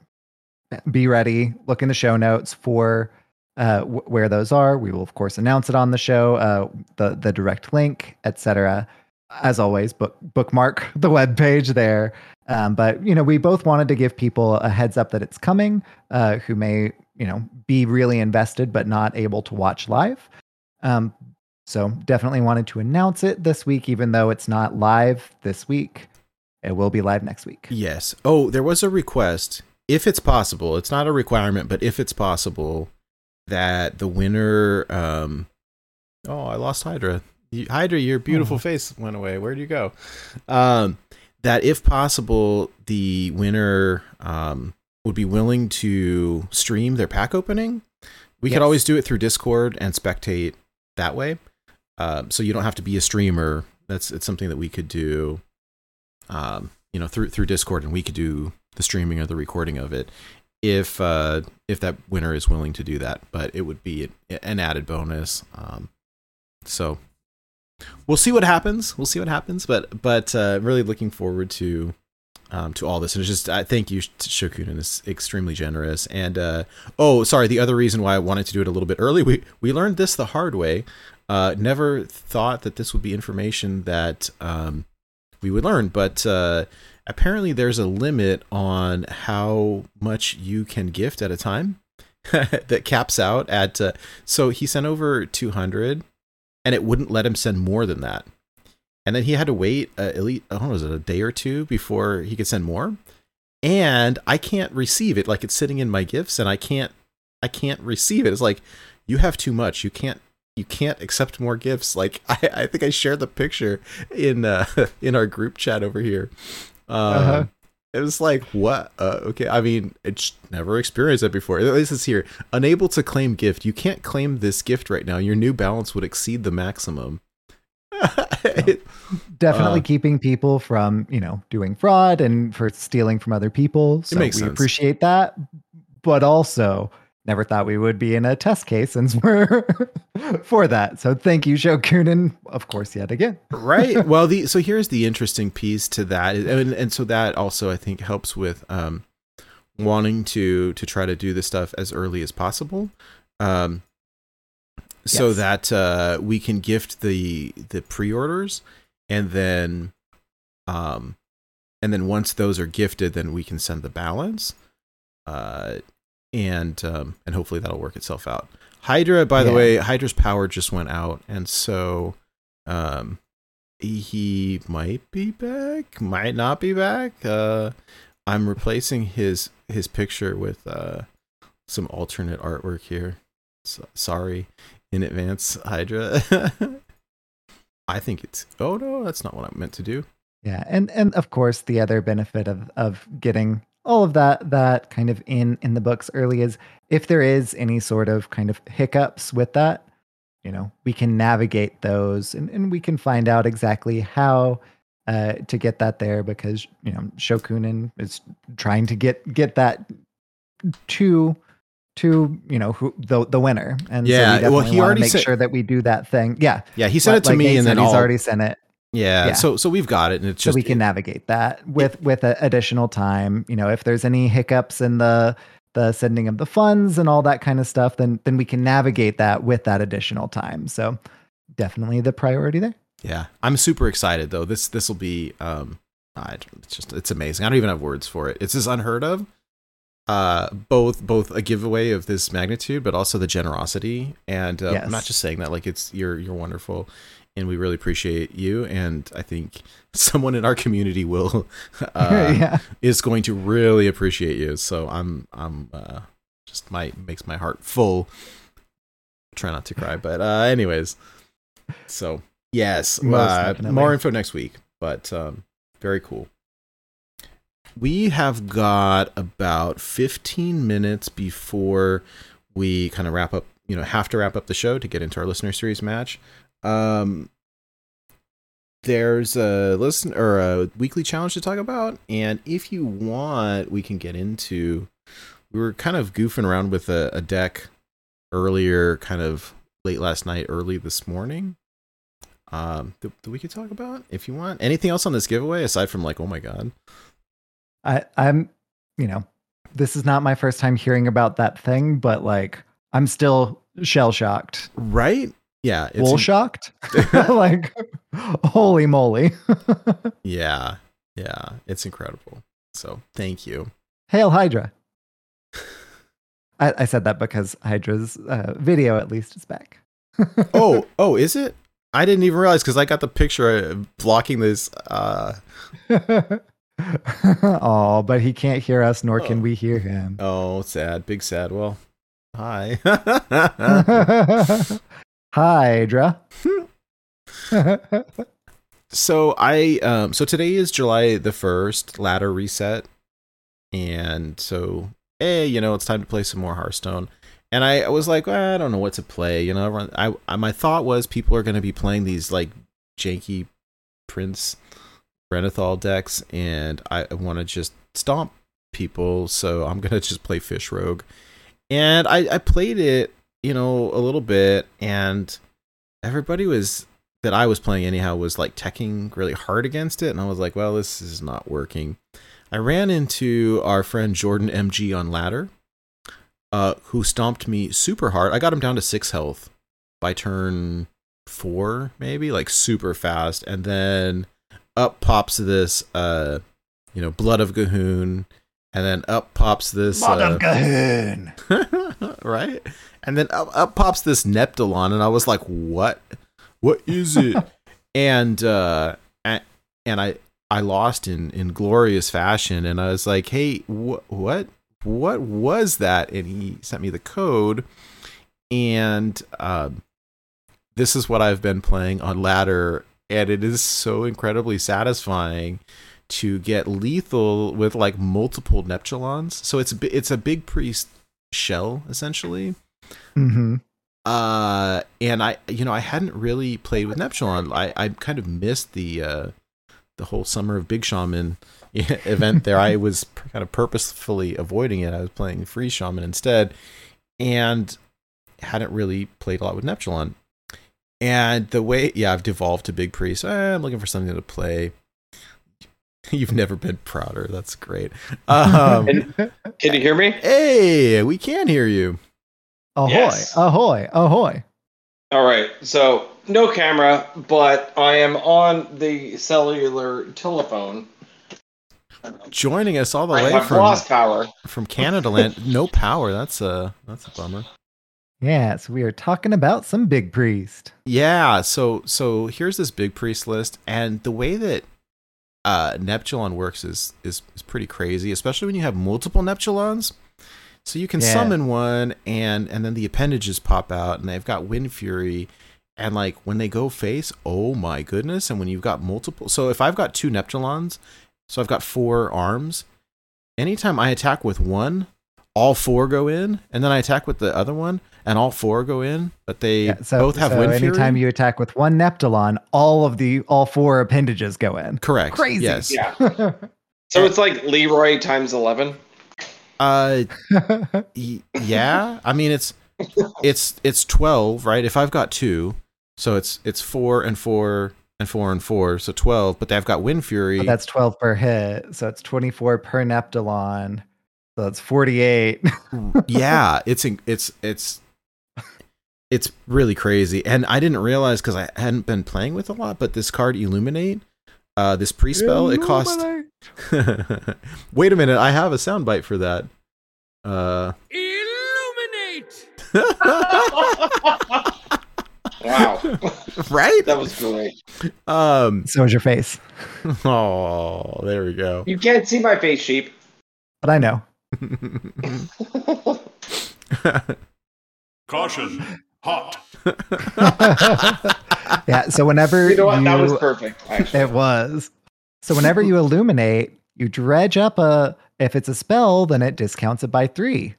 be ready. Look in the show notes for uh, w- where those are. We will of course announce it on the show, uh, the the direct link, etc. As always, book bookmark the web page there. Um, but you know, we both wanted to give people a heads up that it's coming, uh, who may you know be really invested but not able to watch live. Um, so definitely wanted to announce it this week, even though it's not live this week. It will be live next week. Yes. Oh, there was a request. If it's possible, it's not a requirement, but if it's possible, that the winner. Um, oh, I lost Hydra. You, Hydra, your beautiful Oh. face went away. Where'd you go? Um, that if possible, the winner um, would be willing to stream their pack opening. We could always do it through Discord and spectate that way. Um, so you don't have to be a streamer. That's it's something that we could do um, you know, through through Discord, and we could do the streaming or the recording of it if uh, if that winner is willing to do that. But it would be an added bonus. Um, so we'll see what happens. We'll see what happens. But but uh, really looking forward to um, to all this. And it's just I thank you, Shokunin is extremely generous. And uh, oh, sorry, the other reason why I wanted to do it a little bit early, we we learned this the hard way. Uh, never thought that this would be information that um, we would learn, but uh, apparently there's a limit on how much you can gift at a time that caps out at. Uh, so he sent over 200, and it wouldn't let him send more than that. And then he had to wait uh, least, I don't know, was it a day or two before he could send more? And I can't receive it. Like it's sitting in my gifts, and I can't, I can't receive it. It's like you have too much. You can't you can't accept more gifts. Like I, I think I shared the picture in uh, in our group chat over here. Um, Uh-huh. It was like what? Uh, okay, I mean, it's never experienced that before. At least it's here. Unable to claim gift. You can't claim this gift right now. Your new balance would exceed the maximum. It- Definitely Uh, keeping people from, you know, doing fraud and for stealing from other people. So makes we sense. appreciate that. But also never thought we would be in a test case since we're for that. So thank you, Joe Shokunin, of course, yet again. right well the so here's the interesting piece to that and, and so that also i think helps with um wanting to to try to do this stuff as early as possible um so Yes. that uh we can gift the the pre-orders and then um and then once those are gifted then we can send the balance uh and um and hopefully that'll work itself out. Hydra by the Yeah. way hydra's power just went out and so um he- he might be back might not be back. Uh i'm replacing his his picture with uh some alternate artwork here. So, sorry in advance hydra. I think it's oh no that's not what i meant to do. Yeah, and and of course the other benefit of of getting all of that that kind of in in the books early is if there is any sort of kind of hiccups with that, you know, we can navigate those and, and we can find out exactly how uh, to get that there because you know Shokunin is trying to get get that to to you know who the the winner. And Yeah, so we well, he already make said- sure that we do that thing. Yeah, Yeah, he sent like- it to like me, Nate and then he's I'll- already sent it. Yeah, yeah. So so we've got it, and it's so just we can navigate that with with a, additional time you know if there's any hiccups in the the sending of the funds and all that kind of stuff then then we can navigate that with that additional time so definitely the priority there Yeah, I'm super excited though. This this will be um, I, it's just it's amazing. I don't even have words for it. It's just unheard of. Uh, both both a giveaway of this magnitude, but also the generosity. And uh, I'm not just saying that like it's you're you're wonderful, and we really appreciate you. And I think someone in our community will uh, yeah is going to really appreciate you. So I'm I'm uh, just my makes my heart full. Try not to cry, but uh, anyways. So yes, uh, more info next week, but um, very cool. We have got about 15 minutes before we kind of wrap up. You know, have to wrap up the show to get into our listener series match. Um, there's a listen or a weekly challenge to talk about, and if you want, we can get into. We were kind of goofing around with a, a deck earlier, kind of late last night, early this morning. Um, that, that we could talk about if you want. Anything else on this giveaway aside from like, oh my god, i i'm you know this is not my first time hearing about that thing but like i'm still shell shocked right? Yeah, it's wool shocked like holy moly yeah, yeah, it's incredible. So thank you. hail hydra I, I said that because hydra's uh, video at least is back oh, oh, is it? I didn't even realize because I got the picture blocking this. Uh, oh, but he can't hear us, nor can Oh. we hear him. oh, sad, big sad. Well, hi. Hydra. so I, um, so today is July the first, ladder reset, and so hey, you know, it's time to play some more Hearthstone. And I, was like, well, I don't know what to play. You know, I, I my thought was people are going to be playing these like janky Prince Renathal decks, and I want to just stomp people. So I'm gonna just play Fish Rogue, and I, I played it, you know, a little bit, and everybody was that I was playing anyhow was like teching really hard against it, and I was like, well, this is not working. I ran into our friend Jordan MG on ladder, uh, who stomped me super hard. I got him down to six health by turn four, maybe like super fast, and then up pops this, uh, you know, blood of G'huun, and then up pops this, uh, right? And then up, up pops this Neptulon, and I was like, "What? What is it?" and uh, a- and I I lost in in glorious fashion, and I was like, "Hey, wh- what what was that?" And he sent me the code, and um, this is what I've been playing on ladder, and it is so incredibly satisfying to get lethal with like multiple Neptulons. So it's a it's a big priest shell essentially. hmm Uh, and I you know I hadn't really played with Neptulon. I I kind of missed the uh the whole summer of Big Shaman event there. I was kind of purposefully avoiding it. I was playing Free Shaman instead, and hadn't really played a lot with Neptulon. And the way, yeah, I've devolved to Big Priest. Eh, I'm looking for something to play. You've never been prouder. That's great. Um, And- Can you hear me? hey, we can hear you. ahoy, Yes. ahoy, ahoy. All right. So no camera, but I am on the cellular telephone. Joining us all the I way from lost power. from Canada land. No power. That's a that's a bummer. Yes, we are talking about some big priest. Yeah, so so here's this big priest list, and the way that uh Neptulon works is is is pretty crazy, especially when you have multiple Neptulons. So you can Yeah. summon one, and and then the appendages pop out, and they've got Wind Fury, and like when they go face, oh my goodness! And when you've got multiple, so if I've got two Neptulons, so I've got four arms. Anytime I attack with one, all four go in, and then I attack with the other one, and all four go in, but they Yeah, so, both have so Wind anytime Fury. you attack with one Neptulon, all of the all four appendages go in. Correct. Crazy. Yes. Yeah. So it's like Leroy times eleven. Uh, y- yeah. I mean, it's it's it's twelve, right? If I've got two, so it's it's four and four and four and four, so twelve. But they've got Wind Fury. But that's 12 per hit. So it's 24 per Neptulon. So that's 48. yeah, it's it's it's it's really crazy, and I didn't realize because I hadn't been playing with a lot. But this card Illuminate, uh, this pre spell, it cost. Wait a minute, I have a soundbite for that. Uh, Illuminate! Wow, right? that was great. Um. So is your face. Oh, there we go. You can't see my face, sheep. But I know. Caution. Hot. yeah. So whenever You know what? That was perfect. Actually, It was. So whenever you illuminate, you dredge up a. If it's a spell, then it discounts it by three.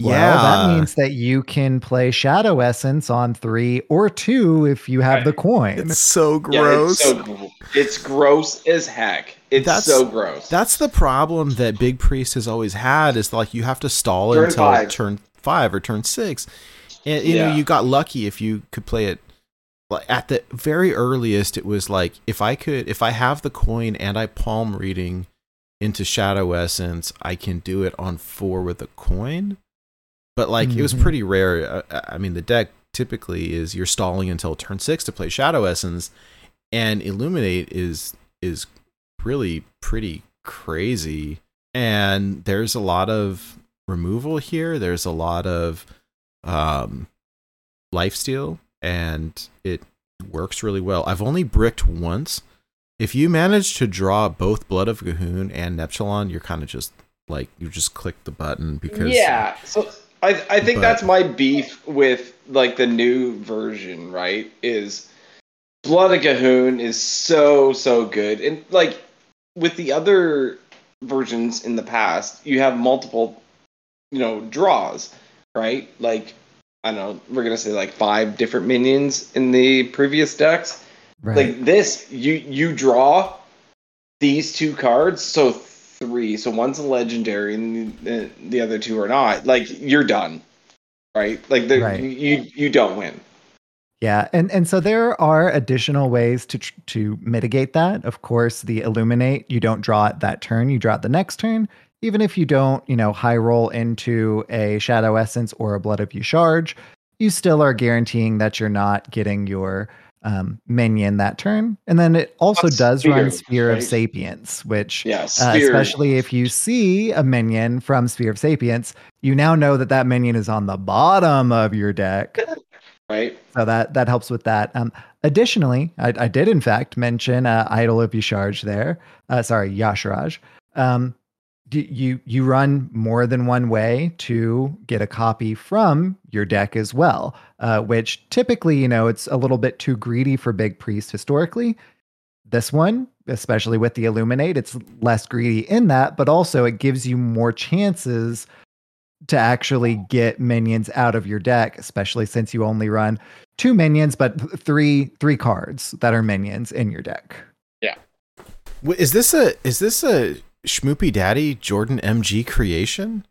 Well, that means that you can play Shadow Essence on three or two if you have the coin. it's so yeah, gross. it's so it's gross as heck. It's That's- so gross. That's the problem that Big Priest has always had is like you have to stall Turn until five. turn five or turn six. And you know, you got lucky if you could play it like at the very earliest it was like if I could if I have the coin and I palm reading into Shadow Essence, I can do it on four with a coin. But like it was Mhm. pretty rare. Uh, I mean, the deck typically is you're stalling until turn six to play Shadow Essence, and Illuminate is is really pretty crazy. And there's a lot of removal here. There's a lot of um, life lifesteal, and it works really well. I've only bricked once. If you manage to draw both Blood of G'huun and Neptulon, you're kind of just like you just click the button because yeah. So I I think But- that's my beef with like the new version. Right? Is Blood of Gahoon is so so good, and like with the other versions in the past, you have multiple, you know, draws. Right? Like I don't know. We're gonna say like five different minions in the previous decks. Right. Like this, you you draw these two cards, so three. So one's a legendary, and the, the other two are not. Like you're done, right? Like the, Right. you you don't win. Yeah, and and so there are additional ways to tr- to mitigate that. Of course, the illuminate you don't draw it that turn, you draw it the next turn. Even if you don't, you know, high roll into a shadow essence or a blood of you charge, you still are guaranteeing that you're not getting your um, minion that turn. And then it also That's does run Sphere, Sphere of right? Sapience, which Yeah, uh, especially if you see a minion from Sphere of Sapience, you now know that that minion is on the bottom of your deck. right. So that that helps with that. Um, additionally, I, I did in fact mention uh, Idol of Yasharj there. Uh, sorry, Yashraj. Um, d- you you run more than one way to get a copy from your deck as well, uh, which typically you know it's a little bit too greedy for Big Priest historically. This one, especially with the Illuminate, it's less greedy in that, but also it gives you more chances to actually get minions out of your deck, especially since you only run two minions, but three three cards that are minions in your deck. Yeah. is this a is this a Schmoopy Daddy Jordan MG creation?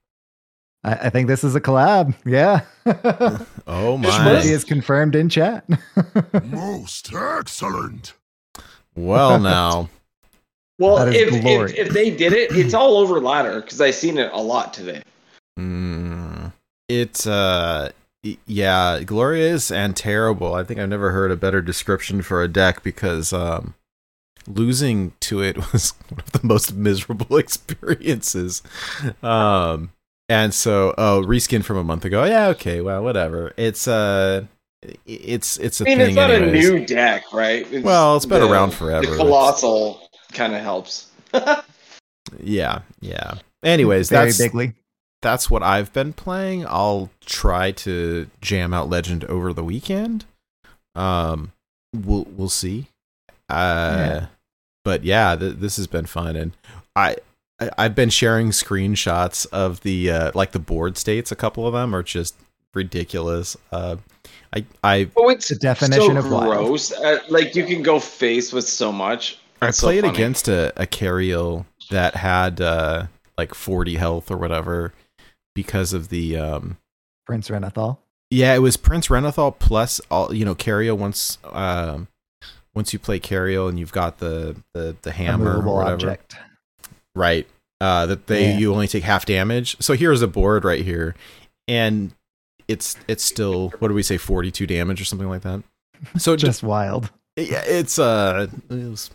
I, I think this is a collab. Yeah. Oh Schmoozy my! is confirmed in chat. Most excellent. Well now, Well, if, if if they did it, it's all over ladder because I seen it a lot today. mm, it uh, yeah, glorious and terrible. I think I've never heard a better description for a deck because um, losing to it was one of the most miserable experiences. Um, and so oh, reskin from a month ago. Yeah, okay, well, whatever. It's uh, it's it's a I mean, thing. it's not anyways. a new deck, right? It's Well, it's been the- around forever. The colossal kind of helps. Yeah, yeah. Anyways, Very that's bigly. that's what I've been playing. I'll try to jam out Legend over the weekend. Um, we'll we'll see. Uh, Yeah. but yeah, th- this has been fun, and I. I- I've been sharing screenshots of the uh, like the board states. A couple of them are just ridiculous. Uh, I I Oh, it's The definition so of gross. Uh, like you can go face with so much. I It's so played funny. against a, a Cariel that had uh, like 40 health or whatever because of the um Prince Renathal. yeah, it was Prince Renathal plus all you know, Cariel once um once you play Cariel and you've got the the, the hammer or whatever. object. Right. Uh that they Yeah. you only take half damage. So here's a board right here. And it's it's still what do we say, 42 damage or something like that. So just Just wild. yeah, it's uh it was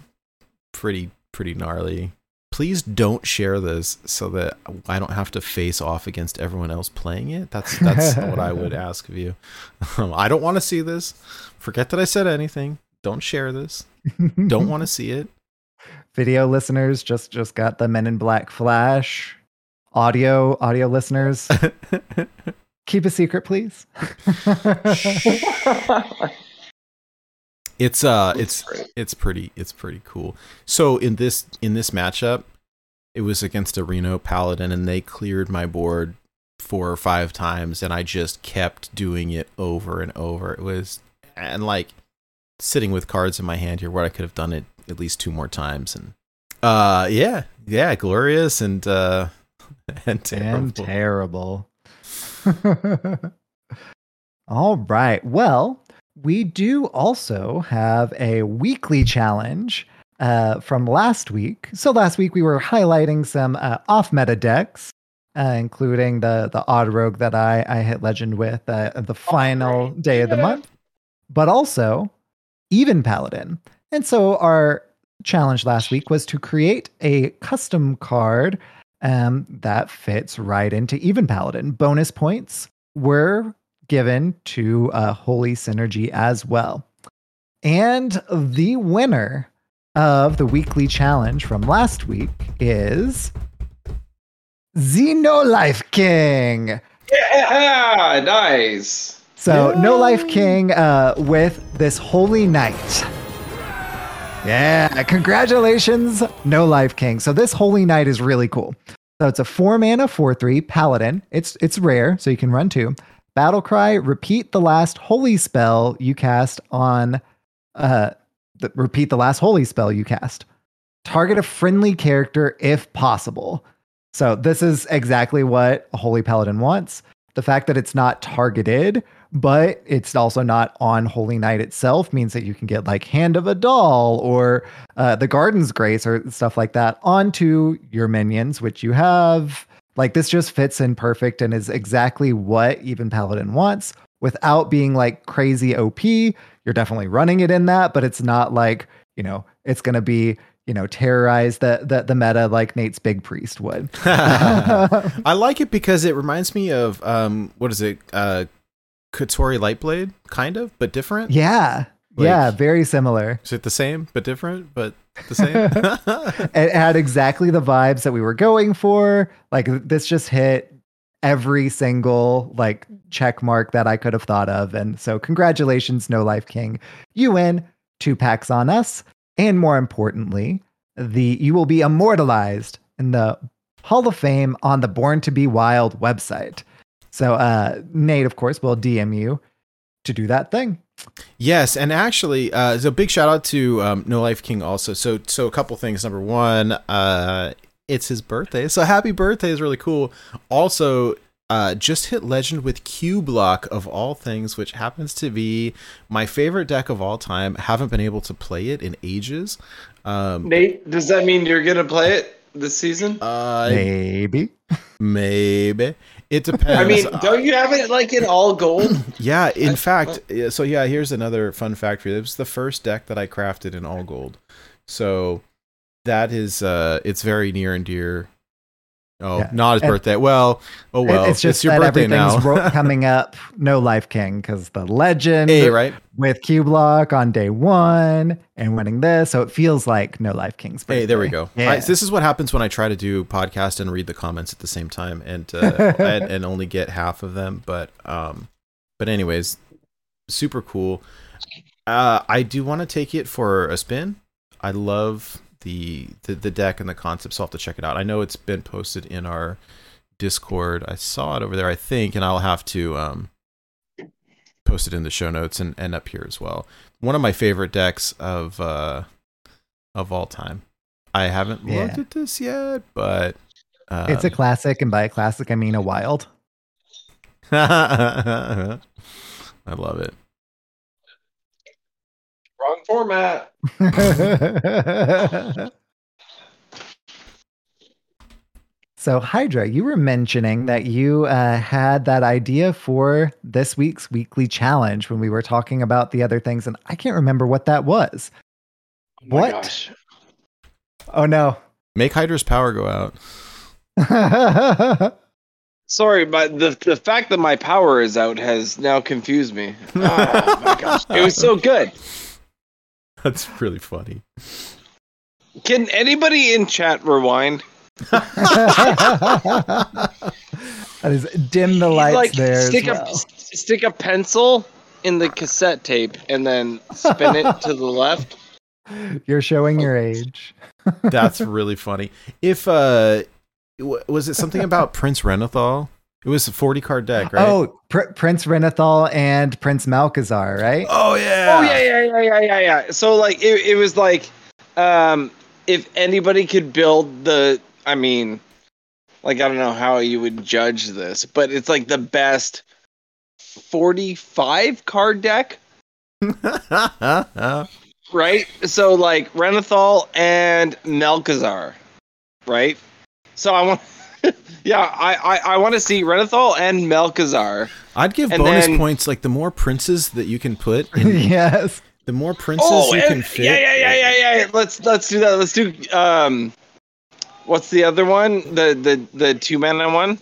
pretty pretty gnarly. Please don't share this so that I don't have to face off against everyone else playing it. That's that's what I would ask of you. Um, I don't want to see this. Forget that I said anything. Don't share this. Don't want to see it. Video listeners just just got the Men in Black flash. Audio audio listeners, keep a secret, please. It's uh That's it's it's pretty it's pretty cool. So in this in this matchup, it was against a Reno Paladin and they cleared my board four or five times and I just kept doing it over and over. It was and like sitting with cards in my hand here where I could have done it at least two more times and uh yeah, yeah, glorious and uh and and terrible. terrible. All right. Well, we do also have a weekly challenge uh, from last week. So last week we were highlighting some uh, off-meta decks, uh, including the the odd rogue that I I hit legend with uh, the final day of the month, but also even paladin. And so our challenge last week was to create a custom card um, that fits right into even paladin. Bonus points were given to uh, Holy Synergy as well. And the winner of the weekly challenge from last week is Xeno Life King. Yeah, nice. So, No Life King uh, with this Holy Knight. Yeah, congratulations, No Life King. So, this Holy Knight is really cool. So, it's a four mana, four three paladin. It's it's rare, so you can run two. Battle cry. Repeat the last holy spell you cast on. Uh, the, repeat the last holy spell you cast. Target a friendly character if possible. So this is exactly what a holy paladin wants. The fact that it's not targeted, but it's also not on Holy Knight itself means that you can get like Hand of A'dal or uh, the Garden's Grace or stuff like that onto your minions, which you have. Like this just fits in perfect and is exactly what even Paladin wants without being like crazy OP. You're definitely running it in that, but it's not like, you know, it's going to be, you know, terrorize the, the the meta like Nate's big priest would. I like it because it reminds me of um what is it? Uh Kotori Lightblade, kind of, but different. yeah. Like- yeah, very similar. Is it the same but different, but the same? it had exactly the vibes that we were going for. Like this just hit every single like check mark that I could have thought of. And so congratulations, No Life King. You win two packs on us. And more importantly, the you will be immortalized in the Hall of Fame on the Born to Be Wild website. So uh Nate, of course, will DM you to do that thing. Yes, and actually, uh, so big shout out to um, No Life King also. So, so a couple things. Number one, uh, it's his birthday, so happy birthday is really cool. Also, uh, just hit Legend with Cubelock of all things, which happens to be my favorite deck of all time. Haven't been able to play it in ages. Um, Nate, does that mean you're gonna play it this season? uh, Maybe. maybe it depends. I mean, don't you have it like in all gold? Yeah, in I- fact, so yeah, here's another fun fact for you. It was the first deck that I crafted in all gold. So that is uh it's very near and dear. Oh, Yeah. not his And- birthday. Well, oh well. it's just your that birthday now. everything's ro- coming up. No Life King because the legend hey, right? with Cubelock on day one and winning this, so it feels like No Life King's. Hey, there we go. Yeah. I- this is what happens when I try to do podcast and read the comments at the same time, and uh, and, and only get half of them. But um, but anyways, super cool. Uh, I do want to take it for a spin. I love the, the the deck and the concept, so I'll have to check it out. I know it's been posted in our Discord. I saw it over there, I think, and I'll have to um it in the show notes and, and up here as well. One of my favorite decks of uh, of all time. I haven't Yeah. looked at this yet, but uh, it's a classic, and by a classic, I mean a wild. I love it. Wrong format. so, Hydra, you were mentioning that you uh, had that idea for this week's weekly challenge when we were talking about the other things, and I can't remember what that was. Oh What? gosh. Oh no. Make Hydra's power go out. Sorry, but the the fact that my power is out has now confused me. Oh my gosh. It was so good. That's really funny. Can anybody in chat rewind? that is dim the lights like there. stick a well. s- stick a pencil in the cassette tape and then spin it to the left. You're showing your age. That's really funny. If uh, w- was it something about Prince Renathal? It was a forty card deck, right? Oh, Pr- Prince Renathal and Prince Malchezaar, right? oh yeah, Oh yeah, yeah, yeah, yeah, yeah, yeah. So like it, it was like um if anybody could build the I mean like I don't know how you would judge this, but it's like the best 45 card deck, right? So like Renathal and Malchezaar, right? So I want Yeah, I I, I want to see Renathal and Malchezaar. I'd give And bonus then- points like the more princes that you can put, in, yes. the more princes Oh, you and- can fit. yeah, yeah, yeah, yeah, yeah. Let's let's do that. Let's do um, what's the other one? The the the two mana one.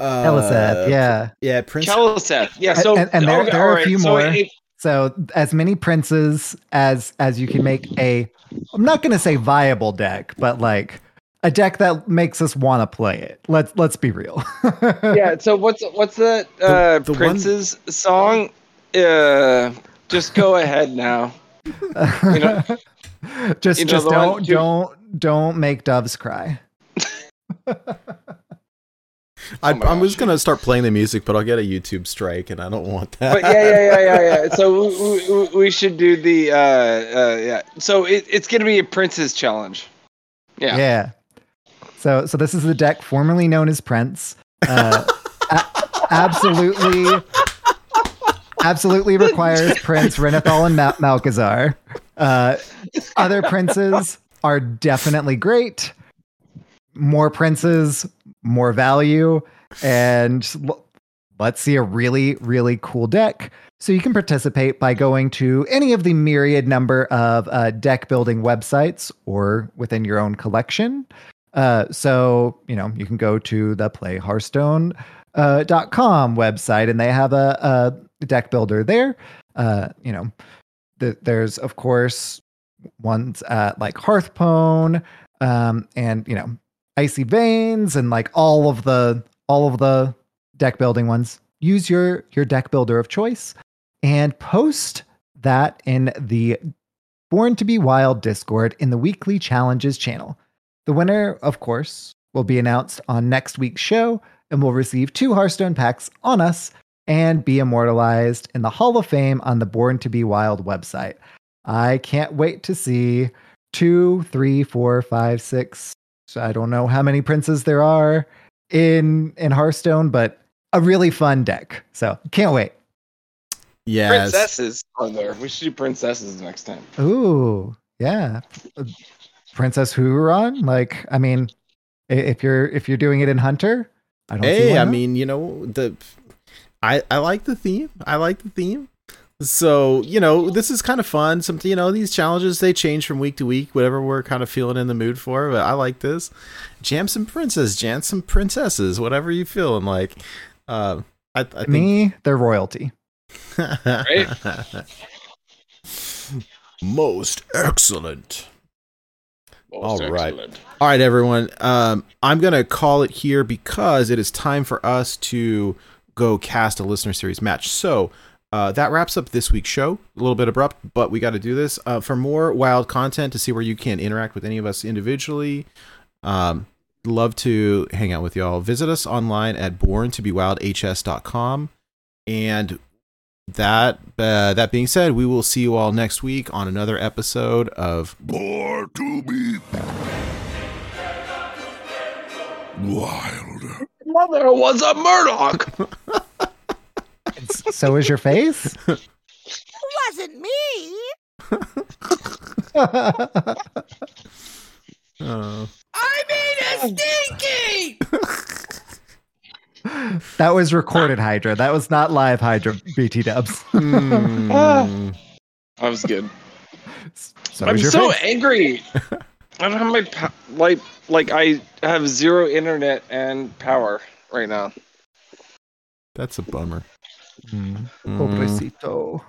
Uh, Eliseth, yeah. yeah, Prince. Keleseth. Yeah. So and- and there- okay, there are a few so more. it- So as many princes as as you can make a I'm not going to say viable deck, but like a deck that makes us want to play it. Let's let's be real. yeah. So what's what's that uh, the one- Prince's song? Uh, just go ahead now. You know, just you know just the one- don't don't don't make doves cry. I, Oh my I was gosh. gonna start playing the music, but I'll get a YouTube strike, and I don't want that. but yeah, yeah, yeah, yeah, yeah. So we, we, we should do the uh, uh, yeah. So it, it's gonna be a Prince's challenge. Yeah. Yeah. So so this is the deck formerly known as Prince. Uh, a- absolutely, absolutely requires Prince Renathal and Mal- Malchezaar. Uh, other princes are definitely great. More princes, more value, and l- let's see a really really cool deck. So you can participate by going to any of the myriad number of uh, deck building websites or within your own collection. Uh, so you know you can go to the playhearthstone uh, com website and they have a, a deck builder there. Uh, you know, th- there's of course ones at like Hearthpwn um, and you know Icy Veins and like all of the all of the deck building ones. Use your your deck builder of choice and post that in the Born to Be Wild Discord in the weekly challenges channel. The winner, of course, will be announced on next week's show and will receive two Hearthstone packs on us and be immortalized in the Hall of Fame on the Born to Be Wild website. I can't wait to see two, three, four, five, six. So I don't know how many princes there are in in Hearthstone, but a really fun deck. So can't wait. Yeah, Princesses are there. We should do princesses next time. Ooh, yeah. Princess Huhuran. Like, I mean, if you're if you're doing it in Hunter, I don't. Hey, why I mean, you know, the I I like the theme. I like the theme. So, you know, this is kind of fun. Some you know, these challenges they change from week to week, whatever we're kind of feeling in the mood for, but I like this. Jam some princess, jam some princesses, whatever you feeling like. Uh I, I think me, they're royalty. Right? most excellent. All right. excellent. All right, everyone. Um, I'm going to call it here because it is time for us to go cast a listener series match. So uh, that wraps up this week's show. A little bit abrupt, but we got to do this. Uh, for more wild content to see where you can interact with any of us individually, um, love to hang out with y'all. Visit us online at borntobewildhs.com. And that uh, that being said, we will see you all next week on another episode of Born to be wild. Mother was a Murdoch. so is your face. Wasn't me. uh, I made a stinky! that was recorded Hydra. That was not live Hydra BT dubs. hmm. That was good. So I'm is so face. angry. I don't have my pa- like like I have zero internet and power right now. That's a bummer. Mm. Mm. Pobrecito.